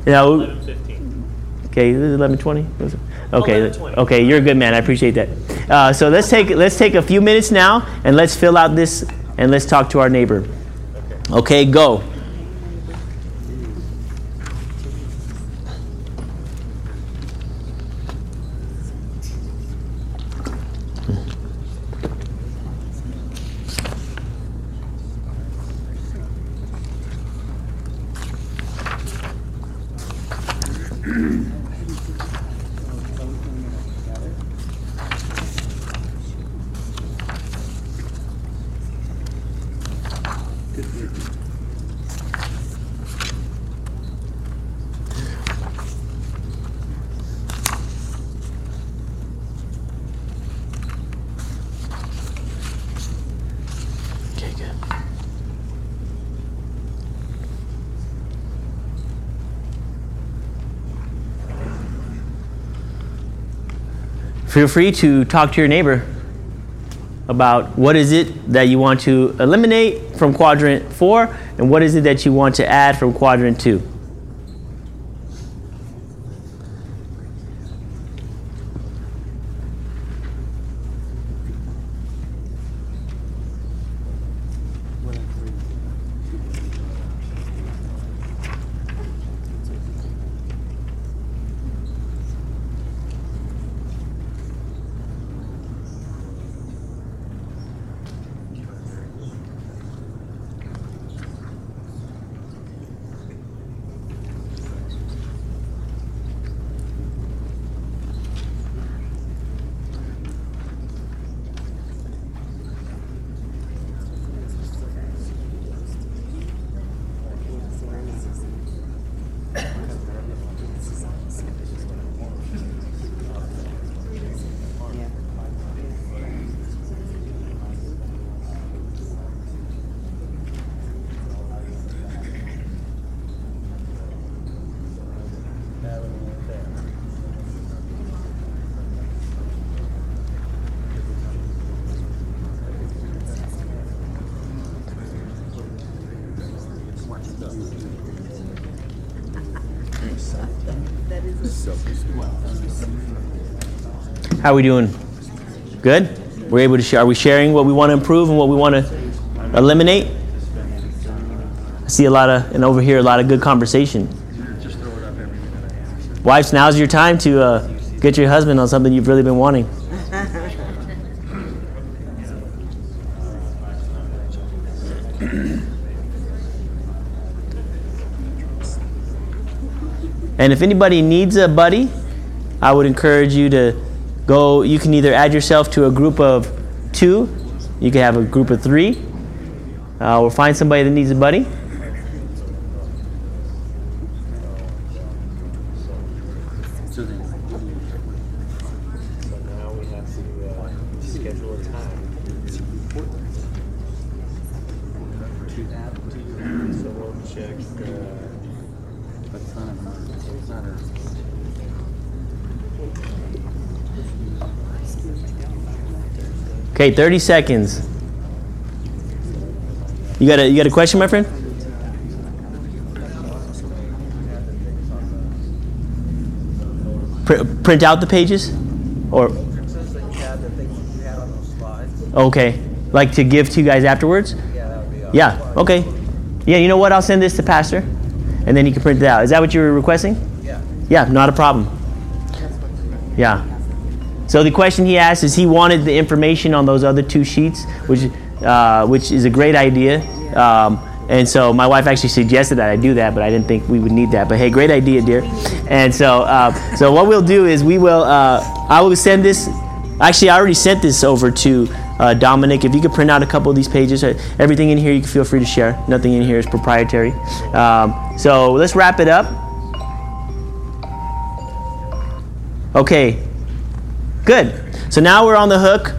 Yeah, we- 15. Okay, this is 11:20. Okay, okay, you're a good man. I appreciate that. Uh, so let's take let's take a few minutes now and let's fill out this and let's talk to our neighbor. Okay, go. Okay, good. Feel free to talk to your neighbor about what is it that you want to eliminate from quadrant 4 and what is it that you want to add from quadrant 2. How are we doing? Good? We're able to share. Are we sharing what we want to improve and what we want to eliminate? I see a lot of, and over here, a lot of good conversation. Wives, now's your time to uh, get your husband on something you've really been wanting. And if anybody needs a buddy, I would encourage you to go. You can either add yourself to a group of two, you can have a group of three, uh, or find somebody that needs a buddy. So now we have to uh, schedule a time. So we'll check. Uh, Okay, 30 seconds. You got a you got a question, my friend? Pr- print out the pages, or Since that you had the things you had on those slides, okay, like to give to you guys afterwards. yeah, that would be. Yeah. Okay. Yeah. You know what? I'll send this to Pastor, and then he can print it out. Is that what you were requesting? Yeah. Yeah. Not a problem. Yeah. So the question he asked is he wanted the information on those other two sheets, which uh, which is a great idea. Um, and so my wife actually suggested that I do that, but I didn't think we would need that. But hey, great idea, dear. And so uh, so what we'll do is we will uh, I will send this. Actually, I already sent this over to uh, Dominic. If you could print out a couple of these pages, uh, everything in here you can feel free to share. Nothing in here is proprietary. Um, so let's wrap it up. Okay, Good. So now we're on the hook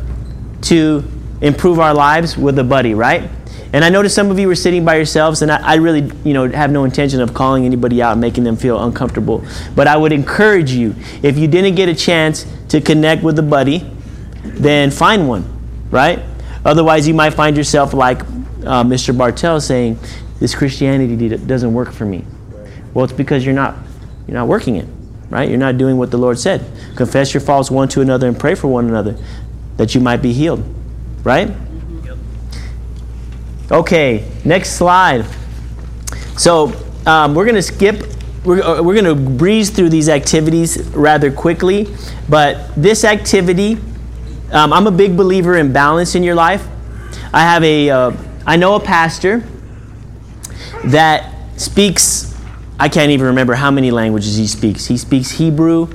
to improve our lives with a buddy, right? And I noticed some of you were sitting by yourselves, and I, I really, you know, have no intention of calling anybody out and making them feel uncomfortable. But I would encourage you, if you didn't get a chance to connect with a buddy, then find one, right? Otherwise, you might find yourself like uh, Mr. Bartell saying, "This Christianity doesn't work for me." Well, it's because you're not, you're not working it, right? You're not doing what the Lord said. Confess your faults one to another and pray for one another, that you might be healed, right? Okay, next slide. So um, we're going to skip, we're, uh, we're going to breeze through these activities rather quickly. But this activity, um, I'm a big believer in balance in your life. I have a, uh, I know a pastor that speaks, I can't even remember how many languages he speaks. He speaks Hebrew,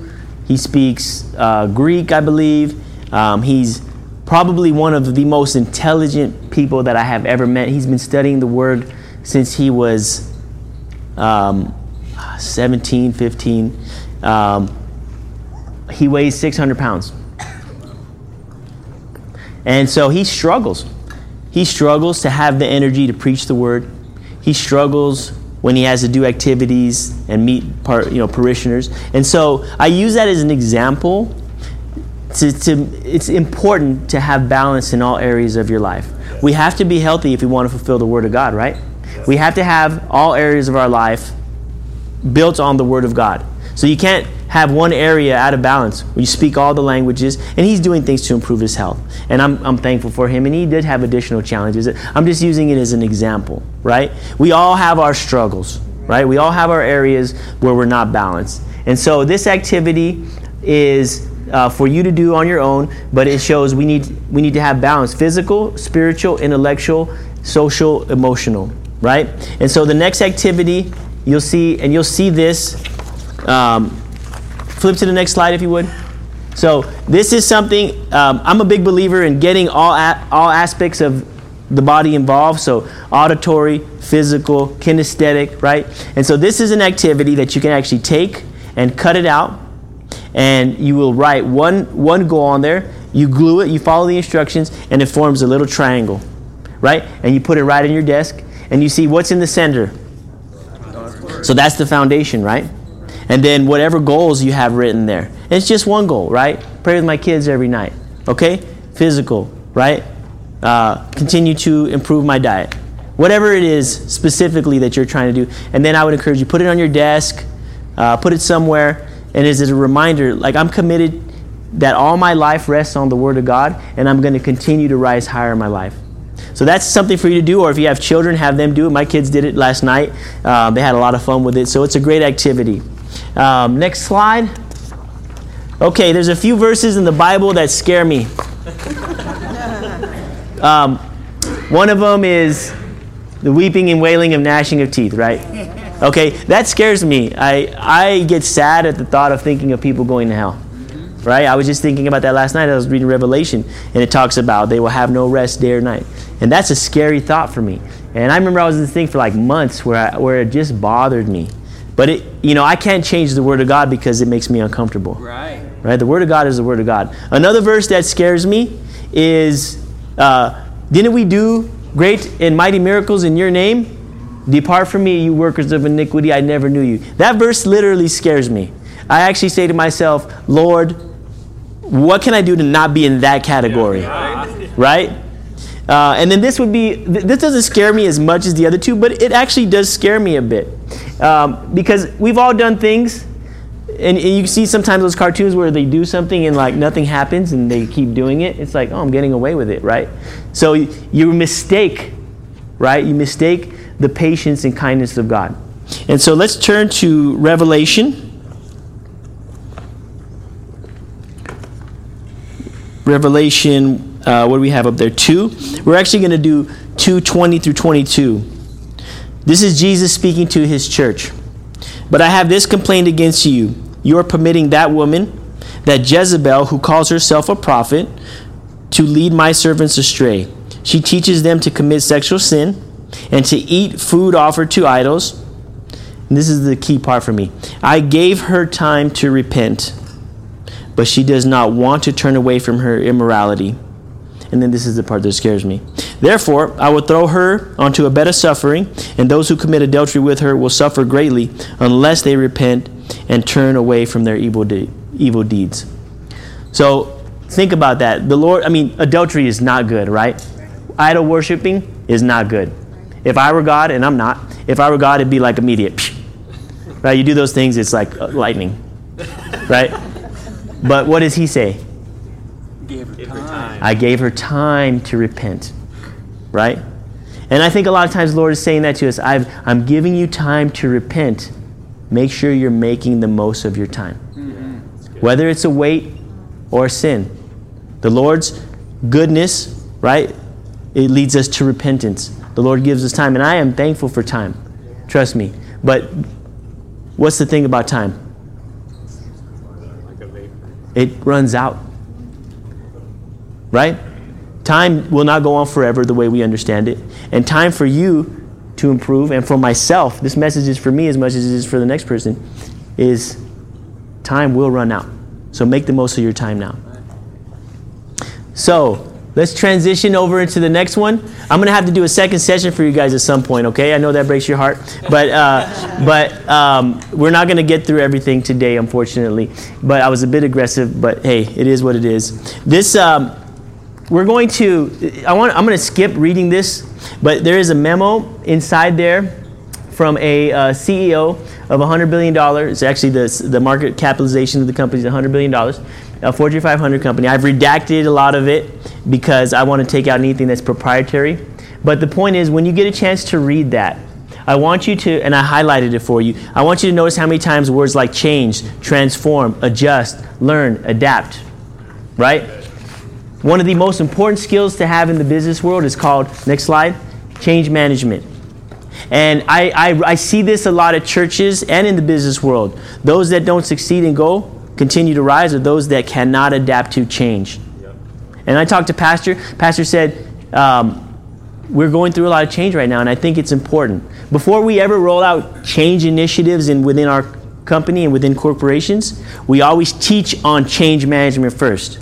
he speaks uh, Greek, I believe. Um, he's probably one of the most intelligent people that I have ever met. He's been studying the Word since he was um, 17, 15. Um, he weighs 600 pounds. And so he struggles. He struggles to have the energy to preach the Word. He struggles when he has to do activities and meet par, you know, parishioners. And so I use that as an example to, to, it's important to have balance in all areas of your life. We have to be healthy if we want to fulfill the Word of God, right? We have to have all areas of our life built on the Word of God. So you can't have one area out of balance. You speak all the languages, and he's doing things to improve his health. And I'm, I'm thankful for him, and he did have additional challenges. I'm just using it as an example, right? We all have our struggles, right? We all have our areas where we're not balanced. And so this activity is uh, for you to do on your own, but it shows we need we need to have balance: physical, spiritual, intellectual, social, emotional, right? And so the next activity you'll see, and you'll see this. Um, flip to the next slide, if you would. So this is something um, I'm a big believer in getting all a- all aspects of the body involved. So auditory, physical, kinesthetic, right? And so this is an activity that you can actually take and cut it out and you will write one, one goal on there. You glue it, you follow the instructions, and it forms a little triangle, right? And you put it right in your desk, and you see what's in the center. So that's the foundation, right? And then whatever goals you have written there. It's just one goal, right? Pray with my kids every night, okay? Physical, right? Uh, continue to improve my diet. Whatever it is specifically that you're trying to do. And then I would encourage you, put it on your desk, uh, put it somewhere, and as a reminder, like I'm committed that all my life rests on the Word of God, and I'm going to continue to rise higher in my life. So that's something for you to do, or if you have children, have them do it. My kids did it last night. Uh, they had a lot of fun with it, so it's a great activity. Um, next slide. Okay, there's a few verses in the Bible that scare me. Um, one of them is the weeping and wailing of gnashing of teeth, right? Okay, that scares me. I, I get sad at the thought of thinking of people going to hell. Right? I was just thinking about that last night. I was reading Revelation, and it talks about they will have no rest day or night. And that's a scary thought for me. And I remember I was in this thing for like months where, I, where it just bothered me. But it, you know, I can't change the Word of God because it makes me uncomfortable. Right. Right? The Word of God is the Word of God. Another verse that scares me is uh, Didn't we do great and mighty miracles in your name? Depart from me, you workers of iniquity, I never knew you. That verse literally scares me. I actually say to myself, Lord, what can I do to not be in that category? Right? Uh, and then this would be, th- this doesn't scare me as much as the other two, but it actually does scare me a bit. Um, because we've all done things, and, and you see sometimes those cartoons where they do something and like nothing happens and they keep doing it. It's like, oh, I'm getting away with it, right? So you, you mistake, right? You mistake the patience and kindness of God. And so let's turn to Revelation. Revelation, uh, what do we have up there? 2. We're actually going to do 2 20 through 22. This is Jesus speaking to his church. But I have this complaint against you. You are permitting that woman, that Jezebel, who calls herself a prophet, to lead my servants astray. She teaches them to commit sexual sin and to eat food offered to idols. And this is the key part for me. I gave her time to repent, but she does not want to turn away from her immorality. And then this is the part that scares me. Therefore, I will throw her onto a bed of suffering, and those who commit adultery with her will suffer greatly unless they repent and turn away from their evil, de- evil deeds. So think about that. The Lord, I mean, adultery is not good, right? Idol worshiping is not good. If I were God, and I'm not, if I were God, it'd be like immediate. Right? You do those things, it's like uh, lightning. Right? But what does he say? Give her time. I gave her time to repent. Right? And I think a lot of times the Lord is saying that to us. I've, I'm giving you time to repent. Make sure you're making the most of your time. Mm-hmm. Whether it's a weight or a sin. The Lord's goodness, right? It leads us to repentance. The Lord gives us time. And I am thankful for time. Trust me. But what's the thing about time? It runs out. Right? Time will not go on forever the way we understand it. And time for you to improve and for myself, this message is for me as much as it is for the next person, is time will run out. So make the most of your time now. So let's transition over into the next one. I'm gonna have to do a second session for you guys at some point. Okay, I know that breaks your heart, but uh, but um, we're not gonna get through everything today, unfortunately. But I was a bit aggressive, but hey, it is what it is. This um, we're going to. I want. I'm gonna skip reading this, but there is a memo inside there from a uh, CEO of $100 billion. It's actually the, the market capitalization of the company is $100 billion, a Fortune 500 company. I've redacted a lot of it because I want to take out anything that's proprietary. But the point is, when you get a chance to read that, I want you to, and I highlighted it for you, I want you to notice how many times words like change, transform, adjust, learn, adapt, right? One of the most important skills to have in the business world is called, next slide, change management. And I, I, I, see this a lot at churches and in the business world. Those that don't succeed and go continue to rise are those that cannot adapt to change. And I talked to Pastor. Pastor said, um, we're going through a lot of change right now, and I think it's important. Before we ever roll out change initiatives in, within our company and within corporations, we always teach on change management first,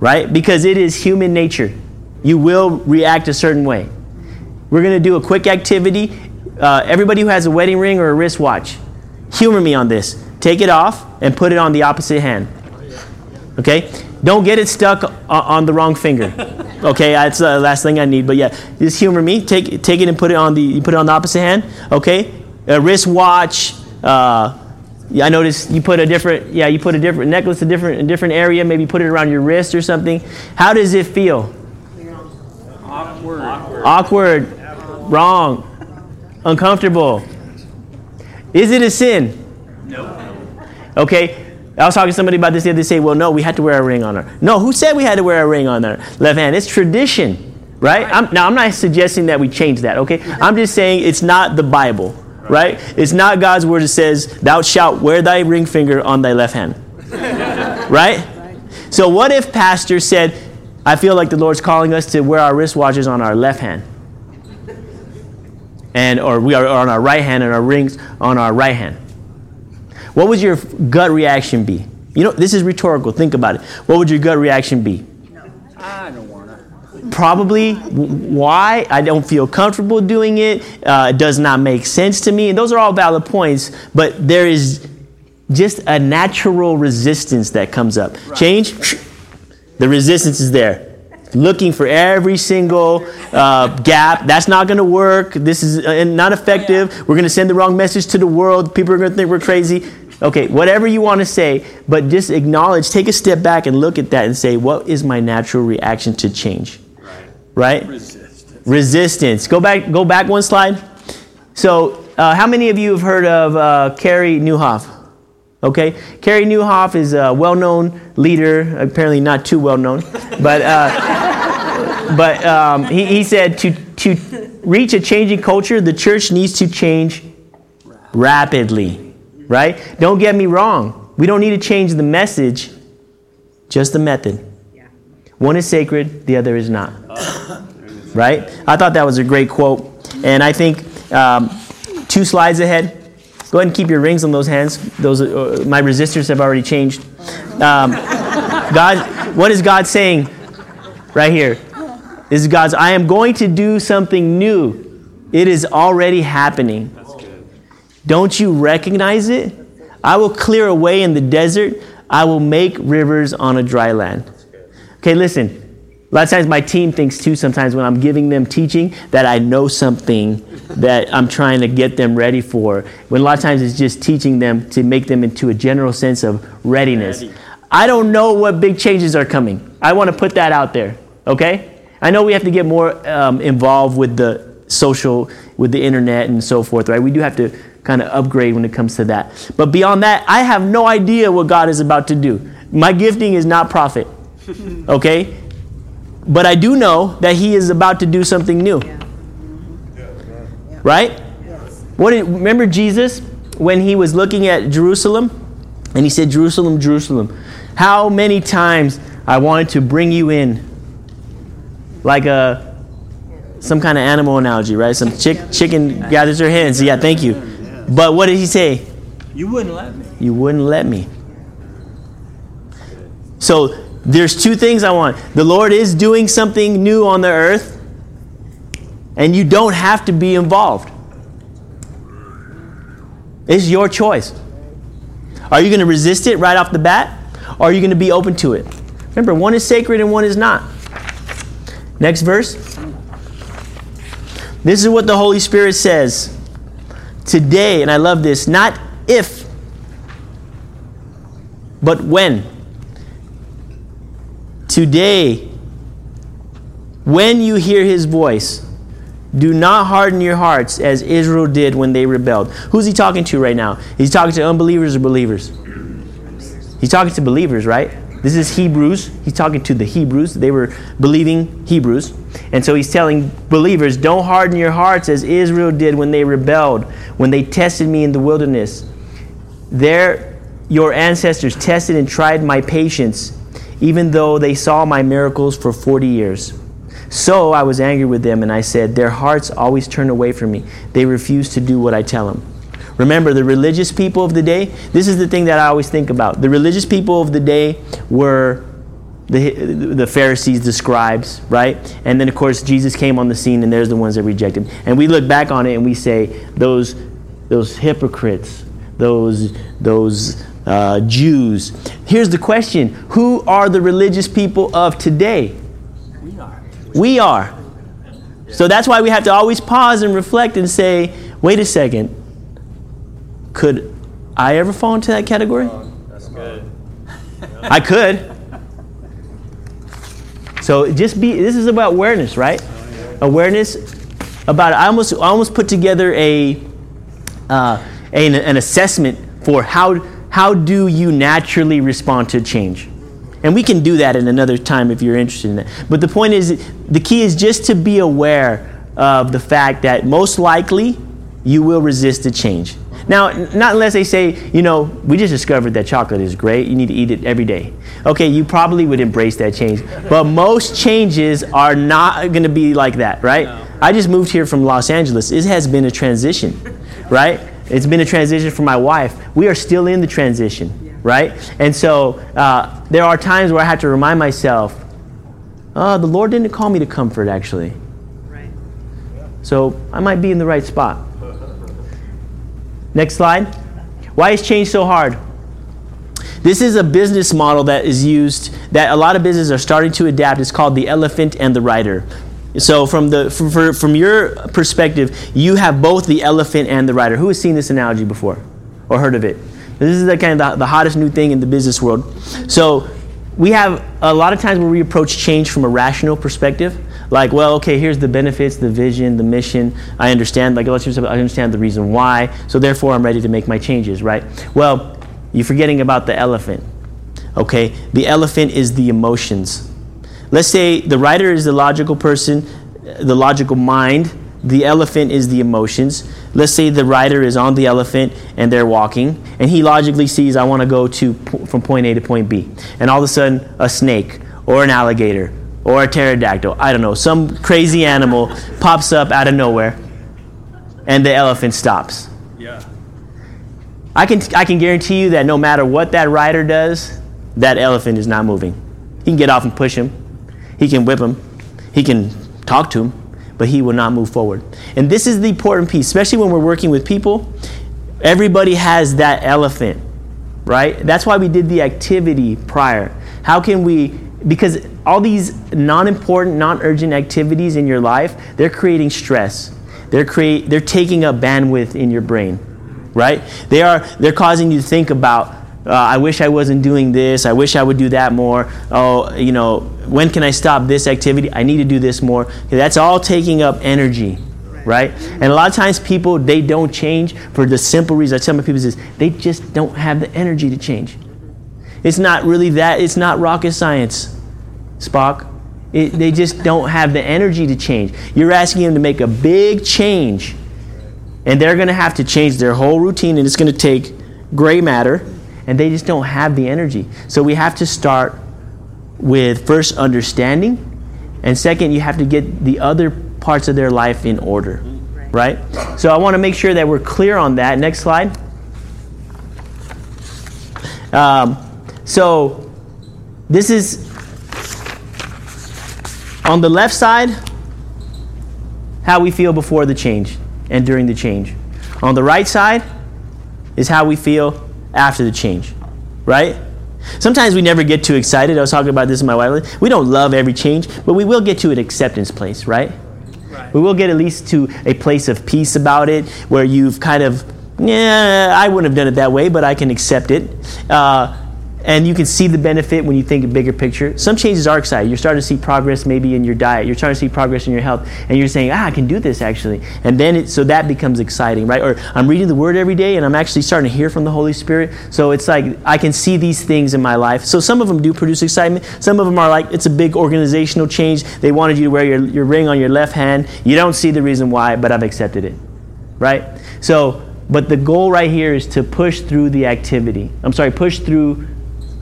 right? Because it is human nature. You will react a certain way. We're going to do a quick activity. Uh, everybody who has a wedding ring or a wristwatch, humor me on this. Take it off and put it on the opposite hand. Okay? Don't get it stuck on the wrong finger. Okay, that's the last thing I need. But yeah, just humor me. Take take it and put it on the you put it on the opposite hand. Okay, a wristwatch. Uh, I noticed you put a different yeah you put a different necklace a different a different area. Maybe put it around your wrist or something. How does it feel? Awkward. Awkward. Wrong. Uncomfortable. Is it a sin? No. Okay. I was talking to somebody about this the other day. Say, well, no, we had to wear a ring on her. No, who said we had to wear a ring on her left hand? It's tradition, right? I'm, now, I'm not suggesting that we change that, okay? Mm-hmm. I'm just saying it's not the Bible, right? It's not God's word that says, thou shalt wear thy ring finger on thy left hand, right? So, what if pastor said, I feel like the Lord's calling us to wear our wristwatches on our left hand. And or we are on our right hand and our rings on our right hand. What would your gut reaction be? You know, this is rhetorical. Think about it. What would your gut reaction be? I don't wanna. Probably why? I don't feel comfortable doing it. Uh, it does not make sense to me. And those are all valid points, but there is just a natural resistance that comes up. Change, the resistance is there. Looking for every single uh, gap. That's not going to work. This is uh, not effective. We're going to send the wrong message to the world. People are going to think we're crazy. Okay, whatever you want to say, but just acknowledge, take a step back and look at that and say, what is my natural reaction to change? Right? Resistance. Resistance. Go back. Go back one slide. So, uh, how many of you have heard of uh, Carey Nieuwhof? Okay, Carey Nieuwhof is a well-known leader. Apparently, not too well-known, but uh, but um, he, he said to to reach a changing culture, the church needs to change rapidly. Right? Don't get me wrong. We don't need to change the message, just the method. One is sacred, the other is not. Right? I thought that was a great quote, and I think um, two slides ahead. Go ahead and keep your rings on those hands. Those uh, my resistors have already changed. Um, God, what is God saying right here? This is God's. I am going to do something new. It is already happening. Don't you recognize it? I will clear a way in the desert. I will make rivers on a dry land. Okay, listen. A lot of times my team thinks too sometimes when I'm giving them teaching that I know something that I'm trying to get them ready for. When a lot of times it's just teaching them to make them into a general sense of readiness. I don't know what big changes are coming. I want to put that out there, okay? I know we have to get more um, involved with the social, with the internet and so forth, right? We do have to kind of upgrade when it comes to that. But beyond that, I have no idea what God is about to do. My gifting is not prophet, okay? But I do know that He is about to do something new. Right? What did, remember Jesus when he was looking at Jerusalem and he said, Jerusalem, Jerusalem, how many times I wanted to bring you in like a some kind of animal analogy, right? Some chick, chicken gathers her hens. Yeah, thank you. But what did he say? You wouldn't let me. You wouldn't let me. So there's two things I want. The Lord is doing something new on the earth, and you don't have to be involved. It's your choice. Are you going to resist it right off the bat? Or are you going to be open to it? Remember, one is sacred and one is not. Next verse. This is what the Holy Spirit says. Today, and I love this, not if, but when. Today, when you hear his voice, do not harden your hearts as Israel did when they rebelled. Who's he talking to right now? He's talking to unbelievers or believers? He's talking to believers, right? This is Hebrews. He's talking to the Hebrews. They were believing Hebrews. And so he's telling believers, don't harden your hearts as Israel did when they rebelled, when they tested me in the wilderness. There, your ancestors tested and tried my patience, even though they saw my miracles for 40 years. So I was angry with them, and I said, Their hearts always turn away from me. They refuse to do what I tell them. Remember, the religious people of the day, this is the thing that I always think about. The religious people of the day were the, the Pharisees, the scribes, right? And then, of course, Jesus came on the scene, and there's the ones that rejected. And we look back on it and we say, those, those hypocrites, those, those uh, Jews. Here's the question Who are the religious people of today? We are. We are. So that's why we have to always pause and reflect and say, wait a second, could I ever fall into that category? That's good. I could. So just be, this is about awareness, right? Awareness about, I almost, I almost put together a, uh, an, an assessment for how, how do you naturally respond to change. And we can do that in another time if you're interested in that. But the point is, the key is just to be aware of the fact that most likely you will resist a change. Now, not unless they say, you know, we just discovered that chocolate is great. You need to eat it every day. Okay, you probably would embrace that change. But most changes are not going to be like that, right? I just moved here from Los Angeles. It has been a transition, right? It's been a transition for my wife. We are still in the transition, right? And so uh, there are times where I have to remind myself, oh, the Lord didn't call me to comfort, actually. Right. So I might be in the right spot. Next slide. Why is change so hard? This is a business model that is used that a lot of businesses are starting to adapt. It's called the elephant and the rider. So from the for, from your perspective, you have both the elephant and the rider. Who has seen this analogy before or heard of it? This is the kind of the, the hottest new thing in the business world. So we have a lot of times where we approach change from a rational perspective. Like, well, okay, here's the benefits, the vision, the mission. I understand. Like, let's I understand the reason why. So therefore, I'm ready to make my changes. Right? Well, you're forgetting about the elephant. Okay, the elephant is the emotions. Let's say the writer is the logical person, the logical mind. The elephant is the emotions. Let's say the rider is on the elephant and they're walking, and he logically sees, I want to go to from point A to point B, and all of a sudden a snake or an alligator or a pterodactyl, I don't know, some crazy animal pops up out of nowhere, and the elephant stops. Yeah. I can, I can guarantee you that no matter what that rider does, that elephant is not moving. He can get off and push him, he can whip him, he can talk to him, but he will not move forward. And this is the important piece, especially when we're working with people. Everybody has that elephant, right? That's why we did the activity prior. How can we, because all these non important, non urgent activities in your life, they're creating stress. They're, create, they're taking up bandwidth in your brain, right? They are, they're causing you to think about, uh, I wish I wasn't doing this. I wish I would do that more. Oh, you know, when can I stop this activity? I need to do this more. That's all taking up energy, right? And a lot of times people, they don't change for the simple reason. I tell my people is they just don't have the energy to change. It's not really that, it's not rocket science, Spock. It, they just don't have the energy to change. You're asking them to make a big change, and they're going to have to change their whole routine, and it's going to take gray matter, and they just don't have the energy. So we have to start with first understanding, and second, you have to get the other parts of their life in order, right? So I want to make sure that we're clear on that. Next slide. Um, so this is on the left side, how we feel before the change and during the change. On the right side is how we feel after the change, right? Sometimes we never get too excited. I was talking about this with my wife. We don't love every change, but we will get to an acceptance place, right? Right. We will get at least to a place of peace about it where you've kind of, yeah, I wouldn't have done it that way, but I can accept it. Uh, and you can see the benefit when you think a bigger picture. Some changes are exciting. You're starting to see progress maybe in your diet. You're starting to see progress in your health, and you're saying, "Ah, I can do this actually." And then it, so that becomes exciting, right? Or I'm reading the Word every day, and I'm actually starting to hear from the Holy Spirit. So it's like I can see these things in my life. So some of them do produce excitement. Some of them are like it's a big organizational change. They wanted you to wear your, your ring on your left hand. You don't see the reason why, but I've accepted it, right? So, but the goal right here is to push through the activity. I'm sorry, push through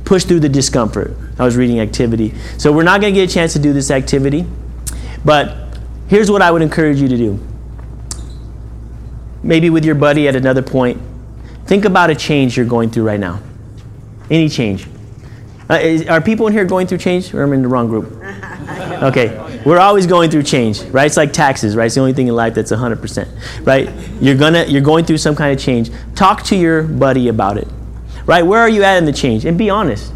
push through the discomfort. I was reading activity. So we're not going to get a chance to do this activity, but here's what I would encourage you to do. Maybe with your buddy at another point, think about a change you're going through right now. Any change. Uh, is, are people in here going through change, or am I in the wrong group? Okay, we're always going through change, right? It's like taxes, right? It's the only thing in life that's 100%, right? You're gonna, you're going through some kind of change. Talk to your buddy about it right? Where are you at in the change? And be honest.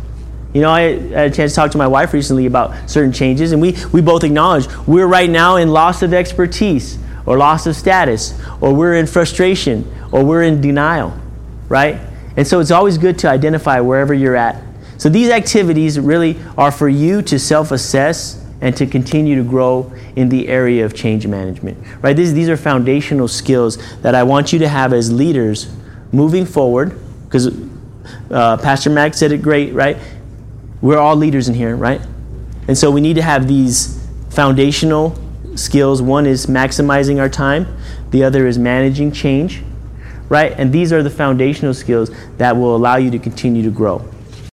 You know, I had a chance to talk to my wife recently about certain changes, and we, we both acknowledge we're right now in loss of expertise, or loss of status, or we're in frustration, or we're in denial, right? And so it's always good to identify wherever you're at. So these activities really are for you to self assess and to continue to grow in the area of change management, right? These, these are foundational skills that I want you to have as leaders moving forward, because uh, Pastor Mac said it great, right? We're all leaders in here, right? And so we need to have these foundational skills. One is maximizing our time, the other is managing change, right? And these are the foundational skills that will allow you to continue to grow.